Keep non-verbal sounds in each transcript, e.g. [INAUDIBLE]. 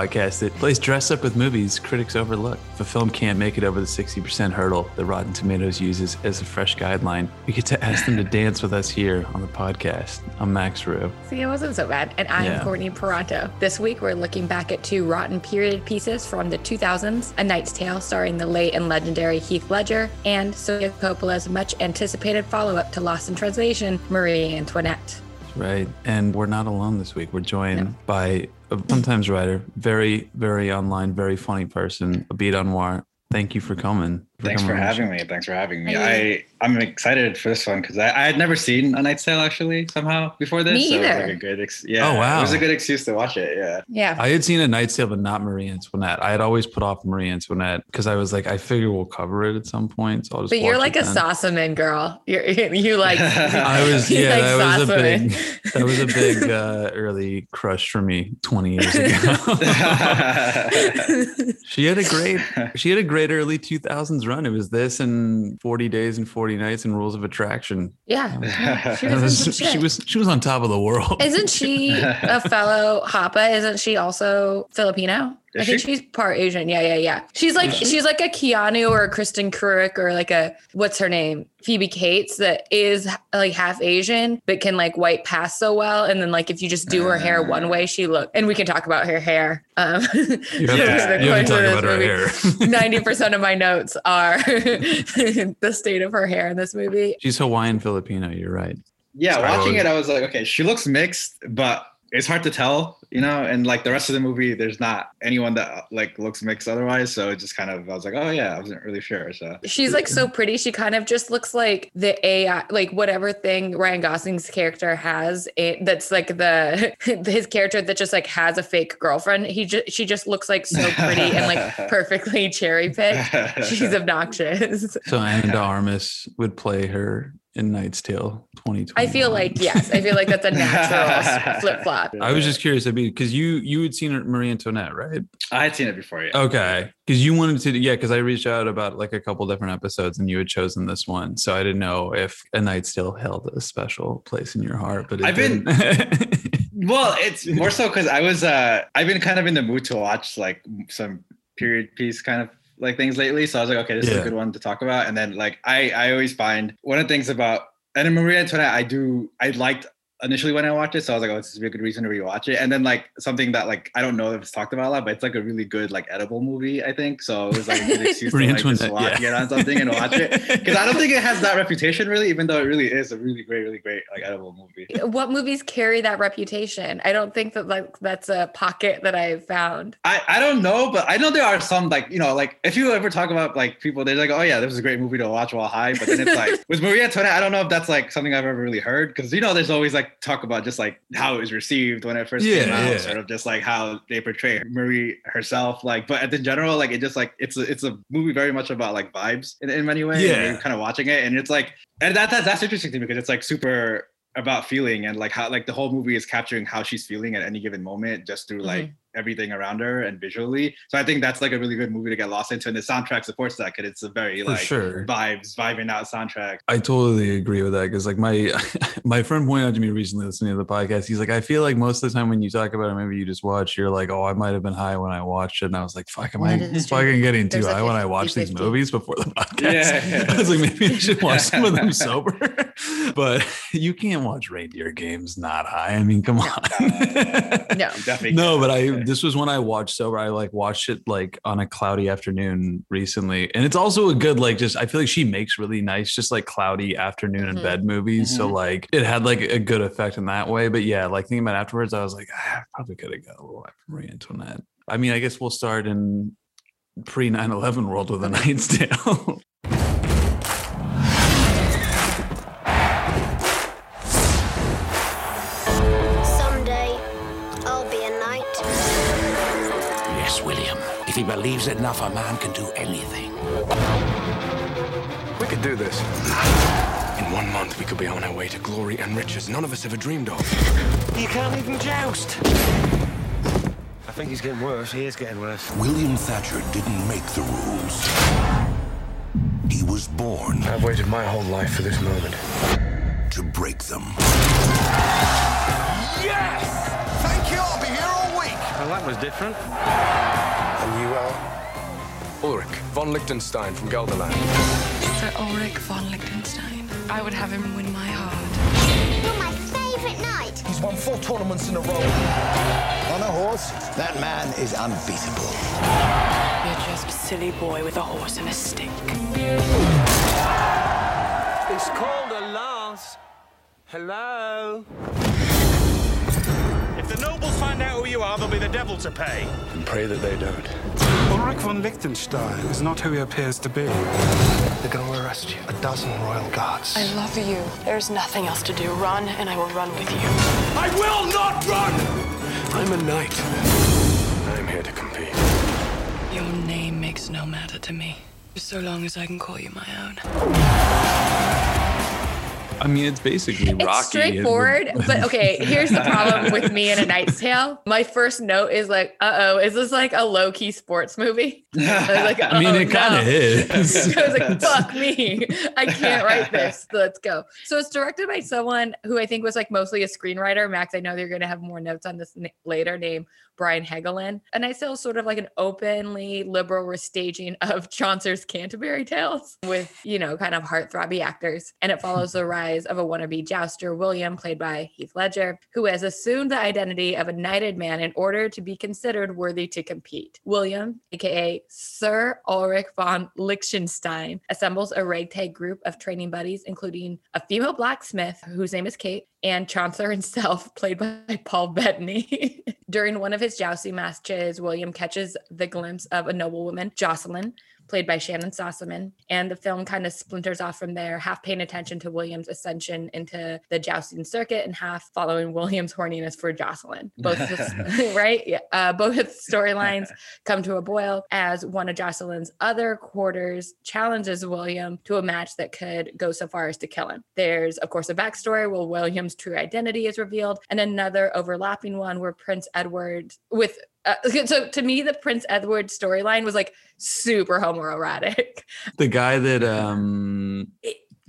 podcast that plays dress up with movies critics overlook. If a film can't make it over the 60% hurdle that Rotten Tomatoes uses as a fresh guideline, we get to ask them to dance with us here on the podcast. I'm Max Rue. See, it wasn't so bad. And I'm Yeah. Courtney Peranto. This week, we're looking back at two rotten period pieces from the 2000s A Knight's Tale, starring the late and legendary Heath Ledger, and Sofia Coppola's much anticipated follow up to Lost in Translation, Marie Antoinette. Right. And we're not alone this week. We're joined by sometimes writer, very, very online, very funny person, A Abid Anwar. Thank you for coming. Thanks for coming show. having me. Thanks for having me. I I'm excited for this one because I, I had never seen A Knight's Tale actually somehow before this. Me so it was either. like a good ex- yeah. Oh, wow. It was a good excuse to watch it. Yeah. Yeah. I had seen a Knight's Tale, but not Marie Antoinette. I had always put off Marie Antoinette because I was like, I figure we'll cover it at some point. So I'll just but you're like a then. Sossamon girl. You're, you like. [LAUGHS] I was, yeah, like that was a big, [LAUGHS] that was a big [LAUGHS] uh, early crush for me 20 years ago. she had a great, she had a great early 2000s run. It was this and 40 Days and 40 Nights and Rules of Attraction. Yeah. Um, yeah, [LAUGHS] She [LAUGHS] was, in was- some she was, she was on top of the world. Isn't she a [LAUGHS] fellow Hapa? Isn't she also Filipino? I think she? she's part Asian. Yeah, yeah, yeah. She's like she? she's like a Keanu or a Kristin Kreuk or like a what's her name? Phoebe Cates that is like half Asian but can like white pass so well. And then like if you just do her hair one way, she look and we can talk about her hair. Um [LAUGHS] You have [LAUGHS] to, Yeah. you have to talk about her hair. [LAUGHS] Ninety percent of my notes are the state of her hair in this movie. She's Hawaiian Filipino. You're right. yeah. Sorry, watching what it, I was like, okay, she looks mixed, but it's hard to tell, you know. And like the rest of the movie, there's not anyone that like looks mixed otherwise. So it just kind of, I was like, oh yeah, I wasn't really sure. So She's like so pretty. She kind of just looks like the AI, like whatever thing Ryan Gosling's character has. It, that's like the [LAUGHS] his character that just like has a fake girlfriend. He just she just looks like so pretty and like [LAUGHS] perfectly cherry picked. She's [LAUGHS] obnoxious. So Anna Armas would play her in Knight's Tale 2020. I feel like yes, I feel like that's a natural [LAUGHS] flip flop. I was just curious, Abid, because you you had seen Marie Antoinette, right? I had seen it before. Yeah. Okay, because you wanted to, yeah. Because I reached out about like a couple different episodes, and you had chosen this one, so I didn't know if A Knight's Tale held a special place in your heart. But it I've been- didn't. [LAUGHS] Well, it's more so because I was uh I've been kind of in the mood to watch like some period piece kind of like things lately. So I was like, okay, this is a good one to talk about. And then like I I always find one of the things about and in Maria Antoinette, I do I liked initially when I watched it. So I was like, oh, this is a good reason to rewatch it. And then like something that like I don't know if it's talked about a lot, but it's like a really good like edible movie, I think. So it was like a good [LAUGHS] excuse to Marie like just Antoinette, watch, yeah. get on something and watch it. [LAUGHS] Because I don't think it has that reputation really, even though it really is a really great, really great like edible movie. What movies carry that reputation? I don't think that like that's a pocket that I've found. I, I don't know, but I know there are some like you know like if you ever talk about like people they're like oh yeah this is a great movie to watch while high, but then it's like [LAUGHS] with Maria Antoinette I don't know if that's like something I've ever really heard because you know there's always like talk about just like how it was received when it first came out, yeah. sort of just like how they portray Marie herself like but in general like it just like it's a it's a movie very much about like vibes in, in many ways. Yeah. kind of watching it and it's like and that, that that's interesting to me because it's like super about feeling and like how like the whole movie is capturing how she's feeling at any given moment just through like mm-hmm. Everything around her and visually. So I think that's like a really good movie to get lost into, and the soundtrack supports that because it's a very For like sure. vibes, vibing out soundtrack. I totally agree with that because like my [LAUGHS] my friend pointed out to me recently listening to the podcast. He's like, I feel like most of the time when you talk about a movie you just watch, you're like, oh, I might have been high when I watched it, and I was like, fuck, am I That is true. fucking getting too There's a high when I watch these 50-50. movies before the [LAUGHS] podcast? Yeah. [LAUGHS] I was like, maybe I should watch some of them sober. but you can't watch reindeer games not high. I mean, come on. No. Definitely. No, can't. but I this was when I watched sober. I like watched it like on a cloudy afternoon recently. And it's also a good like just I feel like she makes really nice just like cloudy afternoon in Mhm. bed movies. So Mhm. like it had like a good effect in that way. But yeah, like thinking about afterwards, I was like, ah, I probably could have got a little Marie Antoinette. I mean, I guess we'll start in pre 9-11 world with a [LAUGHS] Knight's Tale. He believes enough, a man can do anything. We could do this. In one month, we could be on our way to glory and riches none of us ever dreamed of. You can't even joust. I think he's getting worse. He is getting worse. William Thatcher didn't make the rules. He was born I've waited my whole life for this moment. to break them. Yes! Thank you. I'll be here all week. Well, that was different. And you are? Ulrich von Liechtenstein from Gelderland. Sir Ulrich von Liechtenstein. I would have him win my heart. You're my favourite knight. He's won four tournaments in a row. On a horse, that man is unbeatable. You're just a silly boy with a horse and a stick. It's called a lance. Hello? If the nobles find out who you are, there'll be the devil to pay. And pray that they don't. Ulrich von Liechtenstein is not who he appears to be. They're going to arrest you. A dozen royal guards. I love you. There's nothing else to do. Run, and I will run with you. I will not run! I'm a knight. I'm here to compete. Your name makes no matter to me. So long as I can call you my own. I mean, it's basically Rocky. It's straightforward, [LAUGHS] but okay. Here's the problem with me in A Knight's Tale. My first note is like, "Uh oh, is this like a low key sports movie?" [LAUGHS] I, [LAUGHS] was like, I mean, "Oh, it kind of no." is. I was like, "Fuck me, I can't write this. Let's go." So it's directed by someone who I think was like mostly a screenwriter. Max, I know you're going to have more notes on this n- later. Name Brian Helgeland, and I still sort of like an openly liberal restaging [LAUGHS] of Chaucer's Canterbury Tales with you know kind of heartthrobby actors, and it [LAUGHS] follows the rise of a wannabe jouster, William, played by Heath Ledger, who has assumed the identity of a knighted man in order to be considered worthy to compete. William, aka Sir Ulrich von Liechtenstein, assembles a ragtag group of training buddies, including a female blacksmith whose name is Kate, and Chaucer himself, played by [LAUGHS] Paul Bettany. During one of his jousting matches, William catches the glimpse of a noblewoman, Jocelyn, played by Shannon Sossamon. And the film kind of splinters off from there, half paying attention to William's ascension into the jousting circuit and half following William's horniness for Jocelyn. Both, [LAUGHS] [LAUGHS] right? Yeah. Uh, both storylines [LAUGHS] come to a boil as one of Jocelyn's other quarters challenges William to a match that could go so far as to kill him. There's, of course, a backstory where William's true identity is revealed, and another overlapping one where Prince Edward, with uh, so to me, the Prince Edward storyline was like super homoerotic. the guy that um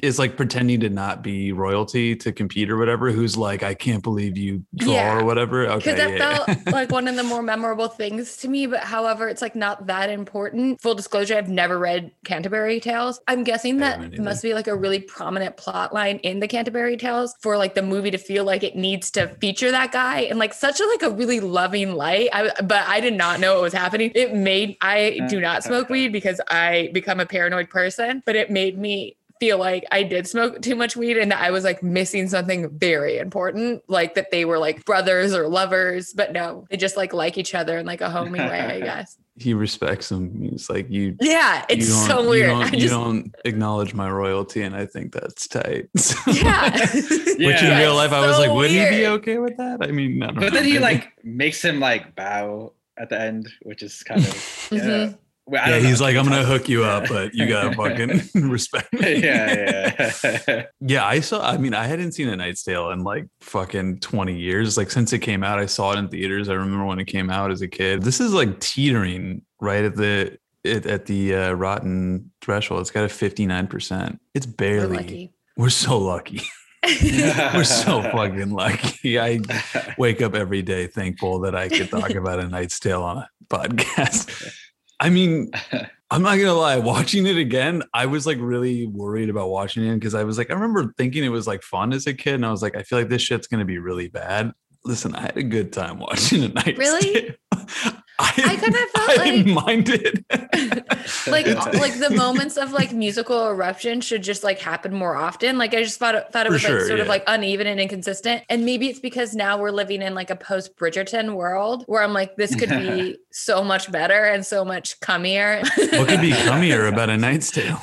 is like pretending to not be royalty to compete or whatever, who's like, I can't believe you draw Yeah. or whatever. Okay. Because that yeah. felt [LAUGHS] like one of the more memorable things to me, but however, it's like not that important. Full disclosure, I've never read Canterbury Tales. I'm guessing that must be like a really prominent plot line in the Canterbury Tales for like the movie to feel like it needs to feature that guy in like such a like a really loving light. I, but I did not know what was happening. It made I do not smoke weed because I become a paranoid person, but it made me feel like I did smoke too much weed and that I was like missing something very important, like that they were like brothers or lovers, but no, they just like like each other in like a homey way, I [LAUGHS] guess. he respects him. He's like, you Yeah, it's you don't, so you weird. don't- I You just, don't acknowledge my royalty, and I think that's tight. [LAUGHS] yeah. Which Yeah. in real life, I was like, would he be okay with that? I mean, I don't But know, then he maybe. [LAUGHS] like makes him like bow at the end, which is kind of mm-hmm. yeah. Well, yeah, he's like, I'm gonna [LAUGHS] hook you up, but you gotta [LAUGHS] fucking [LAUGHS] respect me. yeah, yeah. Yeah, I saw. I mean, I hadn't seen A Knight's Tale in like fucking 20 years. Like since it came out, I saw it in theaters. I remember when it came out as a kid. This is like teetering right at the it, at the uh, rotten threshold. It's got a 59%. It's We're barely. lucky. We're so lucky. We're so fucking lucky. I wake up every day thankful that I could talk about A Knight's Tale on a podcast. I mean, [LAUGHS] I'm not gonna lie, watching it again, I was like really worried about watching it because I was like, I remember thinking it was like fun as a kid, and I was like, I feel like this shit's gonna be really bad. Listen, I had a good time [LAUGHS] watching it. Knight's Really? Tale. I, I kind of [LAUGHS] felt I like didn't like [LAUGHS] like the moments of like musical eruption should just like happen more often. Like I just thought it, thought it For was sure, like sort of like uneven and inconsistent. And maybe it's because now we're living in like a post Bridgerton world where I'm like this could be [LAUGHS] so much better and so much cummier. what could be cummier about a Knight's Tale?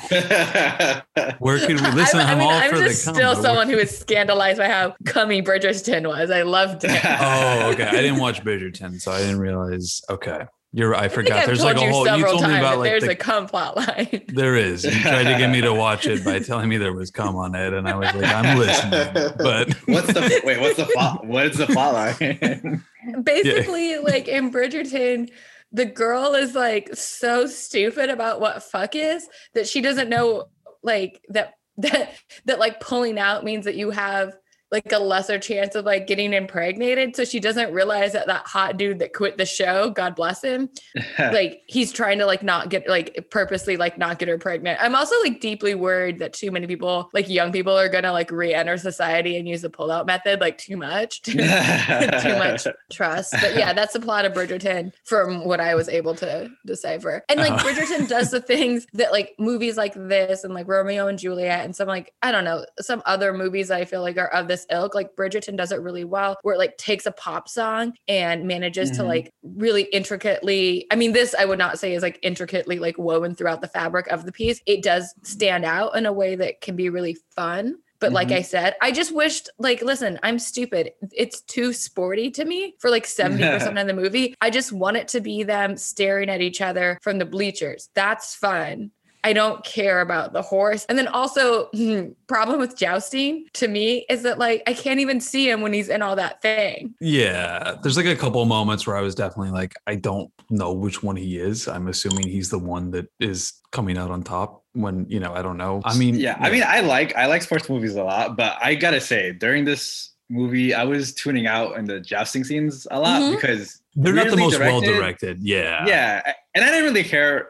Where could we listen? I, I'm, I mean, all I'm for just the cum, still but someone who is scandalized by how cummy Bridgerton was. I loved it. Oh, okay. I didn't watch Bridgerton, so I didn't realize. Is okay, you're. I I forgot. I've There's like a whole. You told me about like there's the a cum plot line. [LAUGHS] There is. You tried to get me to watch it by [LAUGHS] telling me there was cum on it, and I was like, I'm listening. But [LAUGHS] what's the wait? What's the plot? What is the plot line? basically like in bridgerton the girl is like so stupid about what fuck is that she doesn't know like that that that like pulling out means that you have like a lesser chance of like getting impregnated. So she doesn't realize that that hot dude that quit the show, God bless him, [LAUGHS] like he's trying to like not get like purposely like not get her pregnant. I'm also like deeply worried that too many people, like young people, are gonna like re-enter society and use the pull-out method like too much, too, [LAUGHS] too much [LAUGHS] trust. But yeah, that's the plot of Bridgerton from what I was able to decipher. And like Uh-huh. Bridgerton does the things that like movies like this and like Romeo and Juliet and some like I don't know some other movies I feel like are of this ilk. Like Bridgerton does it really well, where it like takes a pop song and manages to Mhm. like really intricately. I mean, this I would not say is like intricately like woven throughout the fabric of the piece. It does stand out in a way that can be really fun. But like Mhm. I said, I just wished, like, listen, I'm stupid. It's too sporty to me for like 70% [LAUGHS] of the movie. I just want it to be them staring at each other from the bleachers. That's fun. I don't care about the horse. And then also, [LAUGHS] problem with jousting to me is that like I can't even see him when he's in all that thing. Yeah, there's like a couple moments where I was definitely like, I don't know which one he is. I'm assuming he's the one that is coming out on top when, you know, I don't know. I mean, yeah, I mean, I like I like sports movies a lot, but I gotta say, during this movie, I was tuning out in the jousting scenes a lot Mhm. because they're not the most well directed- directed. Yeah. Yeah, and I didn't really care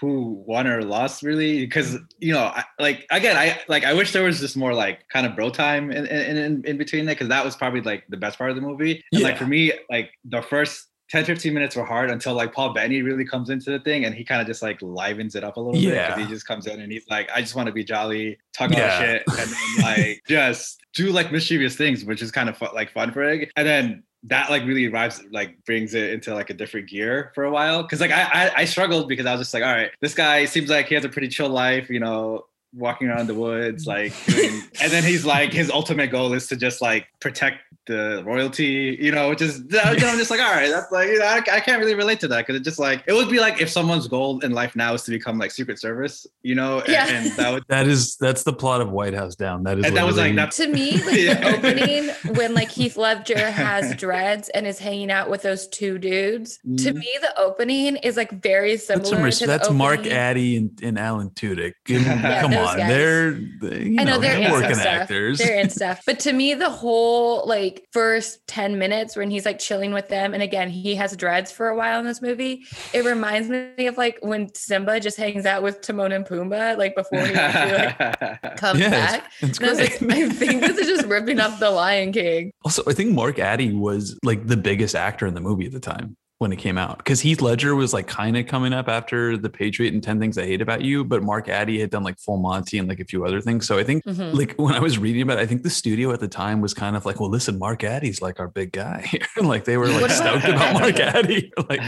who won or lost really because you know I, like again i like i wish there was just more like kind of bro time in in, in, in between that because that was probably like the best part of the movie and like for me like the first 10 15 minutes were hard until like paul bettany really comes into the thing and he kind of just like livens it up a little bit Yeah. because he just comes in and he's like i just want to be jolly talk about Yeah. shit and then like [LAUGHS] just do like mischievous things which is kind of fu- like fun for it and then that like really arrives like brings it into like a different gear for a while. Because like I, I I struggled because I was just like all right this guy seems like he has a pretty chill life you know walking around the woods like doing, [LAUGHS] and then he's like his ultimate goal is to just like protect the royalty you know which is I'm just like all right that's like you know I, I can't really relate to that because it just like it would be like if someone's goal in life now is to become like secret service you know and, Yeah. and that would [LAUGHS] That is that's the plot of White House Down. That is and that was like literally- that's To me, [LAUGHS] like Yeah. the opening when like Heath Ledger has [LAUGHS] dreads and is hanging out with those two dudes. To Mhm. me, the opening is like very That's, similar. some res- to the that's Mark. Addy and, and Alan Tudyk. Give- Yeah, come on, guys. they're they, you I know know, they're, they're, working stuff. actors. They're in stuff. But to me, the whole like first 10 minutes when he's like chilling with them, and again, he has dreads for a while in this movie. It reminds me of like when Simba just hangs out with Timon and Pumbaa, like before he actually like [LAUGHS] comes Yeah, back. it's, it's And I was like. I think this is just ripping up the Lion King. also, I think Mark Addy was like the biggest actor in the movie at the time when it came out because Heath Ledger was like kind of coming up after The Patriot and 10 Things I Hate About You, but Mark Addy had done like Full Monty and like a few other things. So I think Mhm. like [LAUGHS] when I was reading about it, I think the studio at the time was kind of like, well, listen, Mark Addy's like our big guy [LAUGHS] here. like they were like stoked about Mark Addy, [LAUGHS] like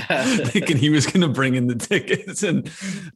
thinking he was going to bring in the tickets. And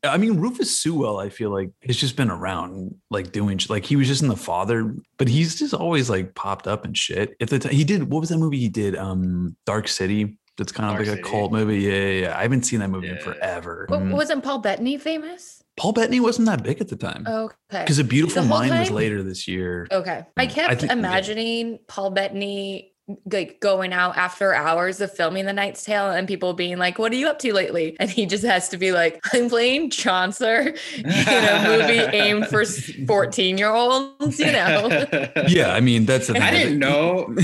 I mean, Rufus Sewell, I feel like has just been around like doing like he was just in the father, but he's just always like popped up and shit. At the time, he did what was that movie he did? Um, Dark City. That's kind of Dark like City. a cult movie. Yeah, yeah, yeah. I haven't seen that movie in forever. But Mm. wasn't Paul Bettany famous? Paul Bettany wasn't that big at the time Okay. because A Beautiful The whole Mind was later this year. Okay. I Mm, I kept think- yeah. imagining Paul Bettany like going out after hours of filming The Knight's Tale and people being like, What are you up to lately? And he just has to be like, I'm playing Chaucer [LAUGHS] in a movie [LAUGHS] aimed for 14 year olds, you know? Yeah, I mean that's. the [LAUGHS] I didn't know.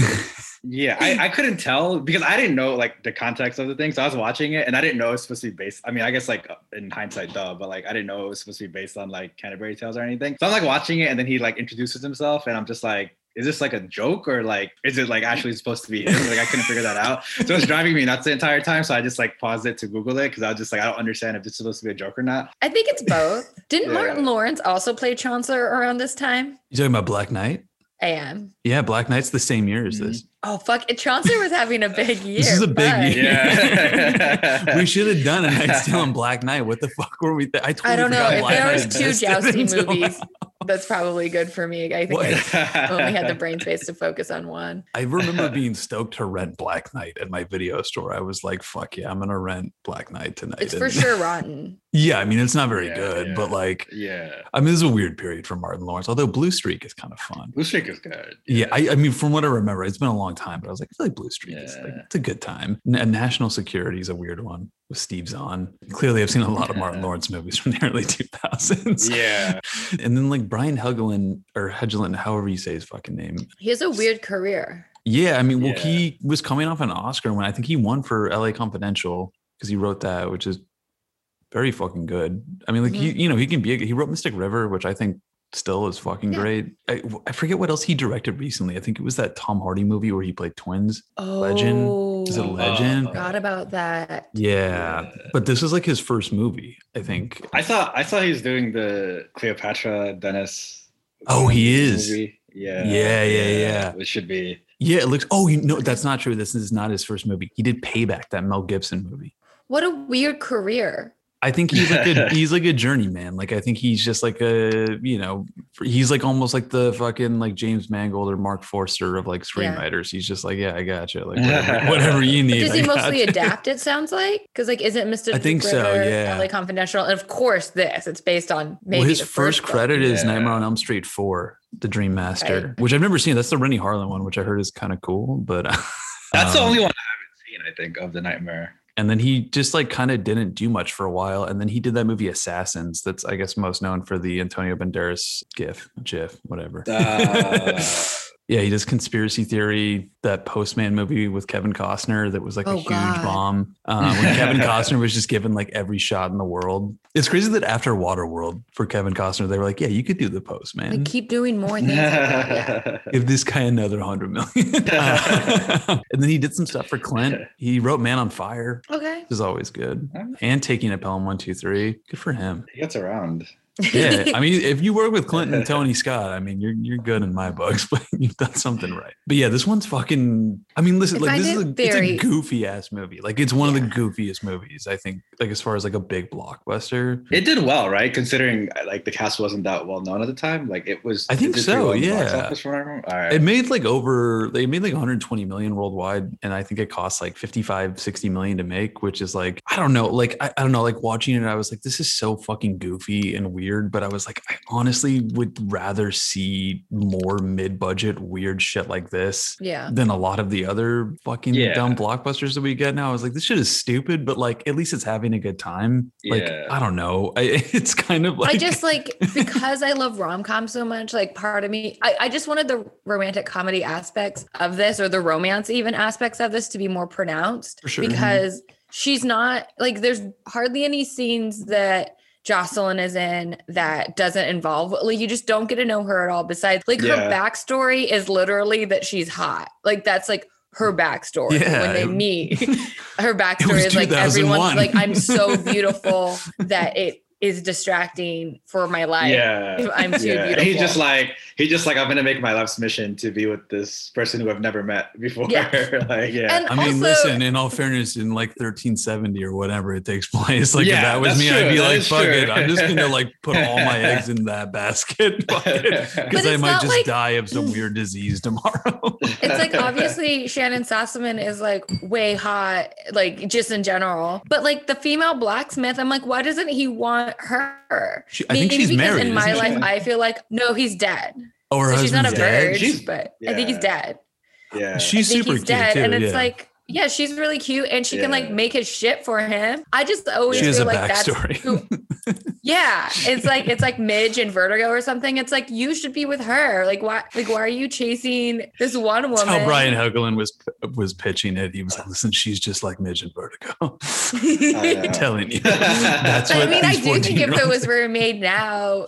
Yeah, I, I couldn't tell because I didn't know like the context of the thing. So I was watching it and I didn't know it was supposed to be based. I mean, I guess like in hindsight, duh, but like I didn't know it was supposed to be based on like Canterbury Tales or anything. So I'm like watching it and then he like introduces himself and I'm just like, is this like a joke or like is it like actually supposed to be him? Like I couldn't figure that out. So it's driving me nuts the entire time. So I just like paused it to Google it because I was just like, I don't understand if it's supposed to be a joke or not. I think it's both. [LAUGHS] Didn't Yeah. Martin Lawrence also play Chaucer around this time? You talking about Black Knight? I am. Yeah, Black Knight's the same year as mm-hmm. this. Oh fuck! Chaucer was having a big year. [LAUGHS] This is a big but- year. Yeah. [LAUGHS] we should have done a [LAUGHS] Knight's Tale and Black Knight. What the fuck were we? Th- I, totally I don't know. If Black there Knight was two jousting movies, now. that's probably good for me. I think I What? only had the brain space to focus on one. I remember being stoked to rent Black Knight at my video store. I was like, "Fuck yeah, I'm gonna rent Black Knight tonight." It's for sure rotten. Yeah, I mean, it's not very Yeah, good, yeah. but like, yeah. I mean, this is a weird period for Martin Lawrence. Although Blue Streak is kind of fun. Blue Streak is good. Yeah, I, I mean, from what I remember, it's been a long long time, but I was like, I feel like Blue Streak is like it's a good time. N- uh, National Security is a weird one with Steve Zahn. Clearly, I've seen a lot of Martin [LAUGHS] Lawrence movies from the early 2000s. Yeah. [LAUGHS] and then like Brian Helgeland or Hedgeland, however you say his fucking name. He has a weird career. Yeah, I mean, well, Yeah. he was coming off an Oscar when I think he won for LA Confidential because he wrote that, which is very fucking good. I mean, like he, mm-hmm. you know, he can be. A, he wrote Mystic River, which I think still is fucking Yeah. great. I, I forget what else he directed recently. I think it was that Tom Hardy movie where he played twins. Oh, Legend? Is it oh, oh, Legend? Forgot about that. Yeah, but this is like his first movie. I think. I thought I thought he was doing the Cleopatra Dennis. Oh, he is. movie. Yeah. Yeah, yeah, yeah. It should be. Yeah, it looks. Oh, you know, that's not true. This is not his first movie. He did Payback, that Mel Gibson movie. What a weird career. I think he's like a [LAUGHS] he's like a journeyman. Like I think he's just like a you know he's like almost like the fucking like James Mangold or Marc Forster of like Yeah. screenwriters. He's just like yeah, I got you. Like whatever, [LAUGHS] whatever you But need. does he I mostly gotcha. [LAUGHS] adapt? It sounds like because like isn't Mr. I think so, yeah. LA Confidential, and of course this. It's based on maybe well, his the first, film. credit is Yeah. Nightmare on Elm Street Four, The Dream Master, Right. which I've never seen. That's the Renny Harlin one, which I heard is kind of cool. But That's the um, only one I haven't seen. I think of the Nightmare. And then he just like kind of didn't do much for a while. And then he did that movie Assassins. That's I guess most known for the Antonio Banderas GIF, GIF, whatever. Uh, [LAUGHS] yeah, he does conspiracy theory. That Postman movie with Kevin Costner that was like a Oh, huge God. bomb. Uh, when Kevin Costner was just given like every shot in the world. It's crazy that after Waterworld for Kevin Costner, they were like, "Yeah, you could do the Postman. Like keep doing more things. like that, yeah. [LAUGHS] Give this guy another hundred million. [LAUGHS] Uh, [LAUGHS] and then he did some stuff for Clint. He wrote Man on Fire Okay. which is always good. And taking a Pelham one, two, three. Good for him. he gets around. Yeah. [LAUGHS] I mean, if you work with Clinton and Tony [LAUGHS] Scott, I mean, you're you're good in my books, [LAUGHS] but you've done something right. But yeah, this one's fucking I mean, listen, like this is a, it it's a goofy ass movie. Like it's one of the goofiest movies, I think, like as far as like a big blockbuster. It did well, right? Considering uh, like the cast wasn't that well known at the time. Like it was. I think it did pretty so, well in the box yeah. office from what I remember. All right. It made like over they made like 120 million worldwide and I think it cost like 55 60 million to make which is like I don't know like I, I don't know like watching it I was like this is so fucking goofy and weird but I was like I honestly would rather see more mid-budget weird shit like this Yeah. than a lot of the other fucking Yeah. dumb blockbusters that we get now I was like this shit is stupid but like at least it's having a good time like Yeah. I don't know I, [LAUGHS] it's kind of like I just like [LAUGHS] because I love rom com so much. Like part of me, I, I just wanted the romantic comedy aspects of this, or the romance even aspects of this, to be more pronounced. For sure. Mm-hmm. Because she's not like there's hardly any scenes that Jocelyn is in that doesn't involve like you just don't get to know her at all. Besides, like her backstory is literally that she's hot. Like that's like her backstory Yeah. when they meet. [LAUGHS] Her backstory is like 2001. everyone's like I'm so [LAUGHS] beautiful that it is distracting for my life. yeah. I'm too yeah. beautiful. He's just like he's just like I'm gonna make my life's mission to be with this person who I've never met before. Yeah. [LAUGHS] like yeah. And I mean, listen, in all fairness, in like 1370 or whatever it takes [LAUGHS] place, like if that was that's me, I'd be That like, fuck true. it. I'm just gonna like put all my [LAUGHS] eggs in that basket because I might just like- die of some weird disease tomorrow. it's like obviously Shannon Sossamon is like way hot, like just in general. But like the female blacksmith, I'm like, why doesn't he want her? She- I think Maybe she's married, In my isn't she? life, I feel like no, he's dead. oh, her so she's not a husband's dead. virgin, She's- but I think he's dead. yeah. She's I think super he's dead, too. and it's yeah. like. Yeah, she's really cute, and she can like make his shit for him. I just always she feel like that's backstory. who, [LAUGHS] Yeah, it's like it's like Midge and Vertigo or something. It's like you should be with her. Like why? Like why are you chasing this one That's woman? how Brian Helgeland was was pitching it. He was like, "Listen, she's just like Midge and Vertigo." [LAUGHS] I'm telling you, [LAUGHS] that's But what I mean, I do think if it 14-year-olds was remade now,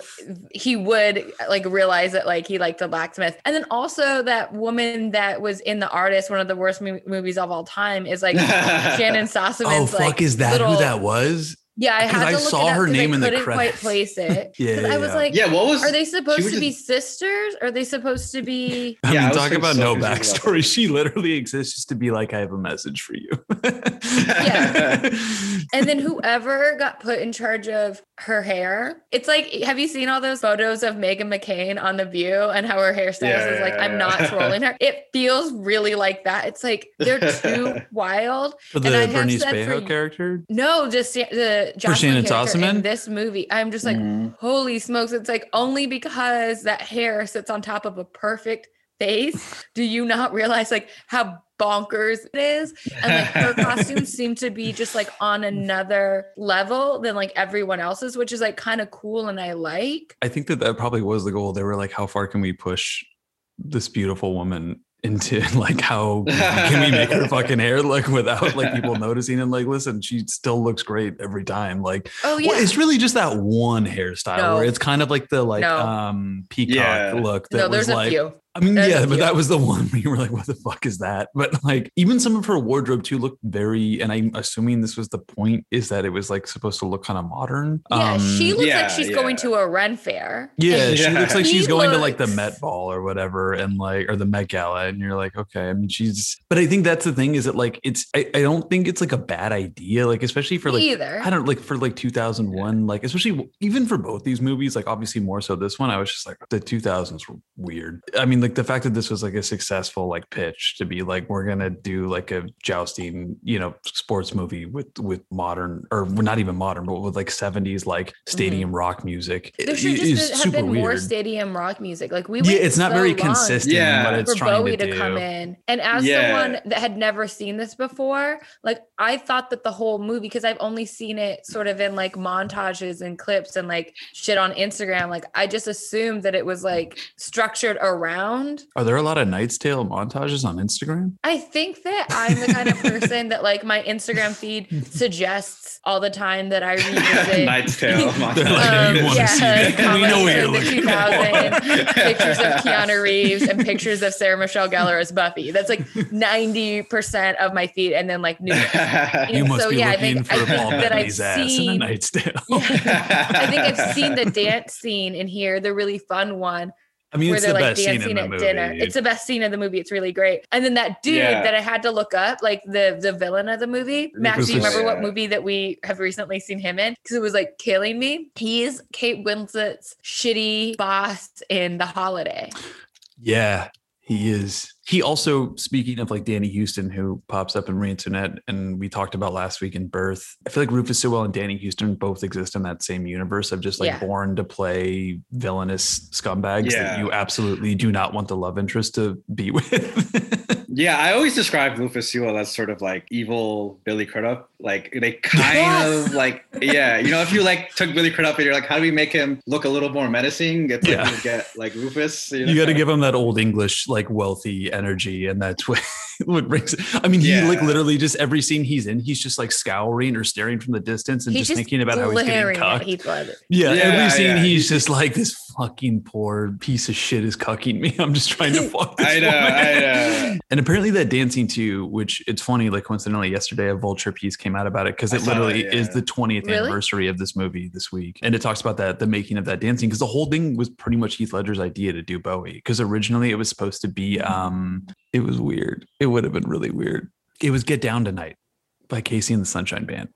he would like realize that like he liked the blacksmith, and then also that woman that was in the artist, one of the worst mo- movies of all time, is like [LAUGHS] Shannon Oh fuck! like, is that little- who that was? Yeah, I 'Cause had I to look saw it up her 'cause name I in the couldn't quite credits. place it. [LAUGHS] Yeah, 'Cause I was yeah. like, yeah, what was are they supposed was to be sisters? Are they supposed to be? [LAUGHS] I Yeah, I mean, was talk about so no backstory. She literally exists just to be like, I have a message for you. [LAUGHS] Yeah. And then whoever got put in charge of her hair, it's like, have you seen all those photos of Meghan McCain on The View and how her hairstylist Yeah, is like, yeah, I'm yeah. not trolling her? It feels really like that. It's like they're too wild. For And I the have Bernice said for Bejo character? No, just the Jocelyn Shannon character Sossamon? in this movie. I'm just like, Mhm. holy smokes! It's like only because that hair sits on top of a perfect face, [LAUGHS] do you not realize like how bonkers it is? And like her [LAUGHS] costumes seem to be just like on another level than like everyone else's, which is like kind of cool and I like. I think that that probably was the goal. They were like, how far can we push this beautiful woman into [LAUGHS] like how can we make her fucking hair look without like people noticing and like listen she still looks great every time like Oh well, yeah. it's really just that one hairstyle No. where it's kind of like the like No. um peacock Yeah. look that no, was there's a like few. I mean, There's yeah, but few. that was the [LAUGHS] one where you were like, what the fuck is that? But like, even some of her wardrobe too looked very, and I'm assuming this was the point, is that it was like supposed to look kind of modern. Yeah, she Um, looks yeah, like she's going to a Ren fair. yeah, she Yeah. looks like He she's going to like the Met Ball or whatever, and like or the Met Gala, and you're like, okay. I mean, she's, but I think that's the thing is that like it's, I, I don't think it's like a bad idea, like especially for like, Either. I don't like for like 2001, like especially even for both these movies, like obviously more so this one, I was just like the 2000s were weird. I mean, like the fact that this was like a successful like pitch to be like we're gonna do like a jousting, you know, sports movie with with modern or not even modern, but with like 70s like stadium rock music. Mm-hmm. There It- should it is just have super been more weird. stadium rock music. Like we Yeah, waited it's not so very consistent in Yeah. what it's for trying Bowie to, to, do. come in. And as Yeah. someone that had never seen this before, like I thought that the whole movie, because I've only seen it sort of in like montages and clips and like shit on Instagram, like I just assumed that it was like structured around. Are there a lot of Knight's Tale montages on Instagram? I think that I'm the kind of person that like my Instagram feed [LAUGHS] suggests all the time that I revisit [LAUGHS] Knight's Tale. They're um, [LAUGHS] you want to yeah, see? We know what you're looking the 2000 for. pictures of Keanu Reeves and pictures of Sarah Michelle Gellar as Buffy. That's like 90% of my feed. And then like new. You must so be yeah, I think, for I think Paul that I've Bettany's in a seen, Knight's Tale. I think I've seen the dance scene in here, the really fun one I mean, where it's they're the like best scene in the at movie. dinner. It's the best scene of the movie. It's really great. And then that dude Yeah. that I had to look up, like the the villain of the movie. Max, do you remember what movie that we have recently seen him in? Because it was like killing me. He's Kate Winslet's shitty boss in The Holiday. Yeah, he is. He also, speaking of like Danny Huston, who pops up in Ransonet, and we talked about last week in Birth. I feel like Rufus Sewell and Danny Huston both exist in that same universe of just like Yeah. born to play villainous scumbags that you absolutely do not want the love interest to be [LAUGHS] with. Yeah, I always describe Rufus Sewell as sort of like evil Billy Crudup. Like they kind Yes. of like yeah, you know, if you like took Billy Crudup and you're like, how do we make him look a little more menacing? It's like Yeah. you get like Rufus. You, know? you got to give him that old English, like wealthy energy, and that's what [LAUGHS] what brings. It. I mean, he Yeah. like literally just every scene he's in, he's just like scouring or staring from the distance and He's just, thinking about how he's getting glaring at cucked. Heath Ledger. Yeah, Yeah, every scene yeah. he's just like this fucking poor piece of shit is cucking me. [LAUGHS] I'm just trying to [LAUGHS] fuck this I know, woman. I know. And apparently that dancing too, which it's funny, like coincidentally yesterday a vulture piece came out about it because it saw that, literally is the 20th Really? anniversary of this movie this week. And it talks about that the making of that dancing because the whole thing was pretty much Heath Ledger's idea to do Bowie. Because originally it was supposed to be um it was weird. It would have been really weird. It was Get Down Tonight by KC and the Sunshine Band.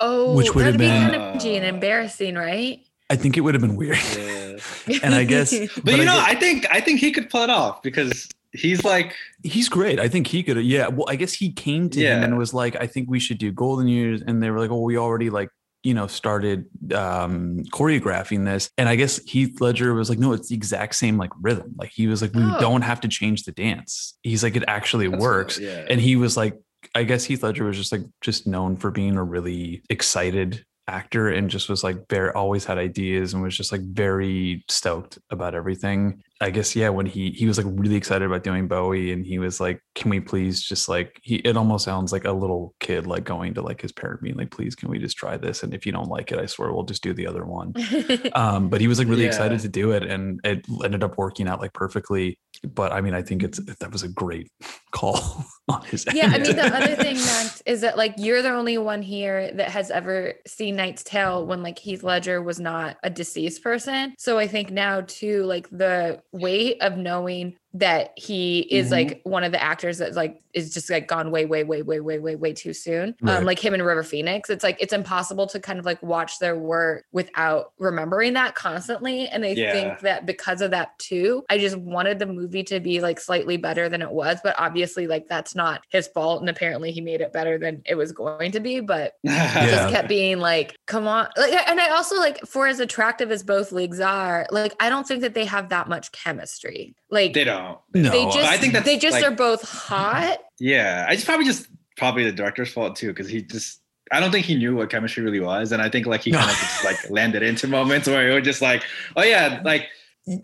Oh, Which would have be been- kind of edgy and embarrassing, right? I think it would have been weird. Yeah. [LAUGHS] and I guess [LAUGHS] But, you know, I I think I think he could pull it off because he's like He's great. I think he could. Yeah. Well, I guess he came to him Yeah. and was like, I think we should do Golden Years. And they were like, oh, we already like, you know, started um choreographing this. And I guess Heath Ledger was like, no, it's the exact same like rhythm. Like he was like, we Oh. don't have to change the dance. He's like, it actually That's works. cool, yeah. And he was like, I guess Heath Ledger was just like just known for being a really excited actor and just was like very always had ideas and was just like very stoked about everything. I guess yeah, when he he was like really excited about doing Bowie and he was like, "Can we please just like he?" It almost sounds like a little kid like going to like his parent being like, "Please, can we just try this? And if you don't like it, I swear we'll just do the other one." [LAUGHS] um, but he was like really Yeah. excited to do it, and it ended up working out like perfectly. But I mean, I think it's that was a great [LAUGHS] call on his end. Yeah, I mean the other [LAUGHS] thing, Max, is that like you're the only one here that has ever seen Knight's Tale when like Heath Ledger was not a deceased person. So I think now too, like the weight of knowing that he is Mhm. like one of the actors that's like is just like gone way, way, way, way, way, way, way too soon. Right. Um, like him and River Phoenix. It's like it's impossible to kind of like watch their work without remembering that constantly. And I Yeah. think that because of that too, I just wanted the movie to be like slightly better than it was. But obviously, like that's not his fault. And apparently he made it better than it was going to be. But [LAUGHS] Yeah. just kept being like, come on. Like, and I also like for as attractive as both leagues are, like I don't think that they have that much chemistry. Like they don't. Don't. No, they just I think that's they just like- are both hot. Yeah, it's probably just probably the director's fault too, because he just I don't think he knew what chemistry really was, and I think like he kind of [LAUGHS] just like landed into moments where it was just like, oh yeah, like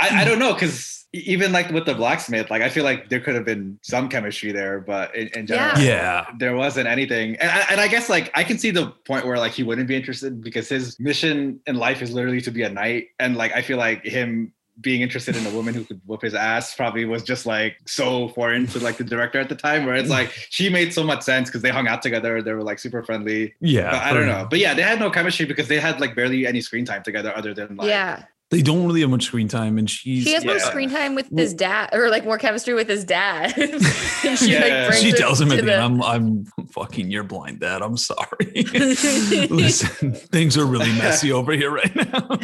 I, I don't know, because even like with the blacksmith, like I feel like there could have been some chemistry there, but in, in general, Yeah. there wasn't anything. And I, and I guess like I can see the point where like he wouldn't be interested because his mission in life is literally to be a knight, and like I feel like him being interested in a woman who could whoop his ass probably was just like so foreign to like the director at the time where it's like she made so much sense because they hung out together they were like super friendly Yeah, but i don't know but yeah they had no chemistry because they had like barely any screen time together other than like yeah. They don't really have much screen time, and she's She has more screen time with his dad, or like more chemistry with his dad. [LAUGHS] She Yeah. like she tells him to at the the- end, I'm, I'm fucking your blind dad. I'm sorry. [LAUGHS] Listen, things are really messy over here right now. [LAUGHS]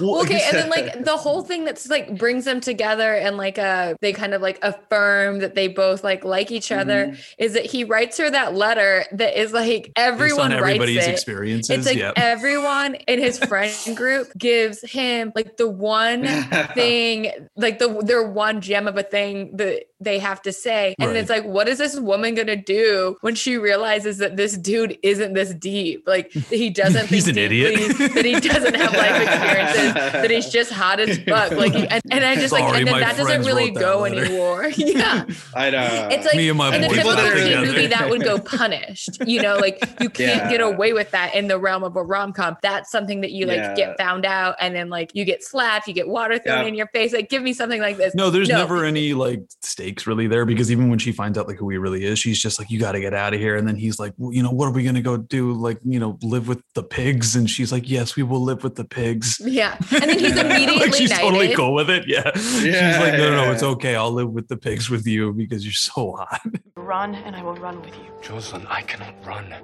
Well, okay, and then like the whole thing that's like brings them together and like uh they kind of like affirm that they both like like each other is that he writes her that letter that is like everyone writes everybody's it. experiences, It's like yep. everyone in his friend group gives him like the one [LAUGHS] thing, like the their one gem of a thing that they have to say. And Right. it's like, what is this woman gonna do when she realizes that this dude isn't this deep? Like he [LAUGHS] doesn't He's think an idiot. that he doesn't have life [LAUGHS] experiences, that he's just hot as fuck. Like and, and I just like and then that doesn't really that go letter. anymore. [LAUGHS] yeah. i know It's like Me and my in a typical got together. movie that would go punished. You know, like you can't Yeah. get away with that in the realm of a rom com. That's something that you like Yeah. get found out, and then like you get slapped, you get water thrown Yeah. in your face. Like, give me something like this. No, there's never any like stakes really there because even when she finds out like who he really is, she's just like, "You got to get out of here." And then he's like, well, "You know, what are we gonna go do? Like, you know, live with the pigs?" And she's like, "Yes, we will live with the pigs." Yeah, and then he's immediately [LAUGHS] like she's totally knighted. cool with it. Yeah. she's like, "No, no, no, it's okay. I'll live with the pigs with you because you're so hot." [LAUGHS] Run, and I will run with you. Jocelyn, I cannot run.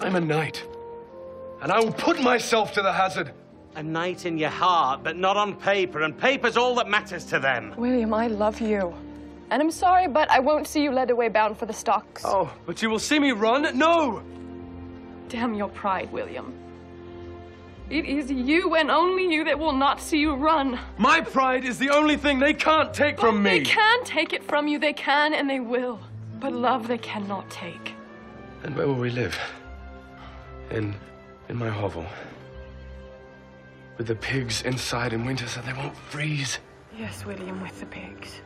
I'm a knight. And I will put myself to the hazard. A knight in your heart, but not on paper, and paper's all that matters to them. William, I love you. And I'm sorry, but I won't see you led away bound for the stocks. Oh, but you will see me run? No! Damn your pride, William. It is you and only you that will not see you run. My pride is the only thing they can't take from me. They me. can take it from you, they can and they will. But love they cannot take. And where will we live? In in my hovel. With the pigs inside in winter so they won't freeze. Yes, William, with the pigs.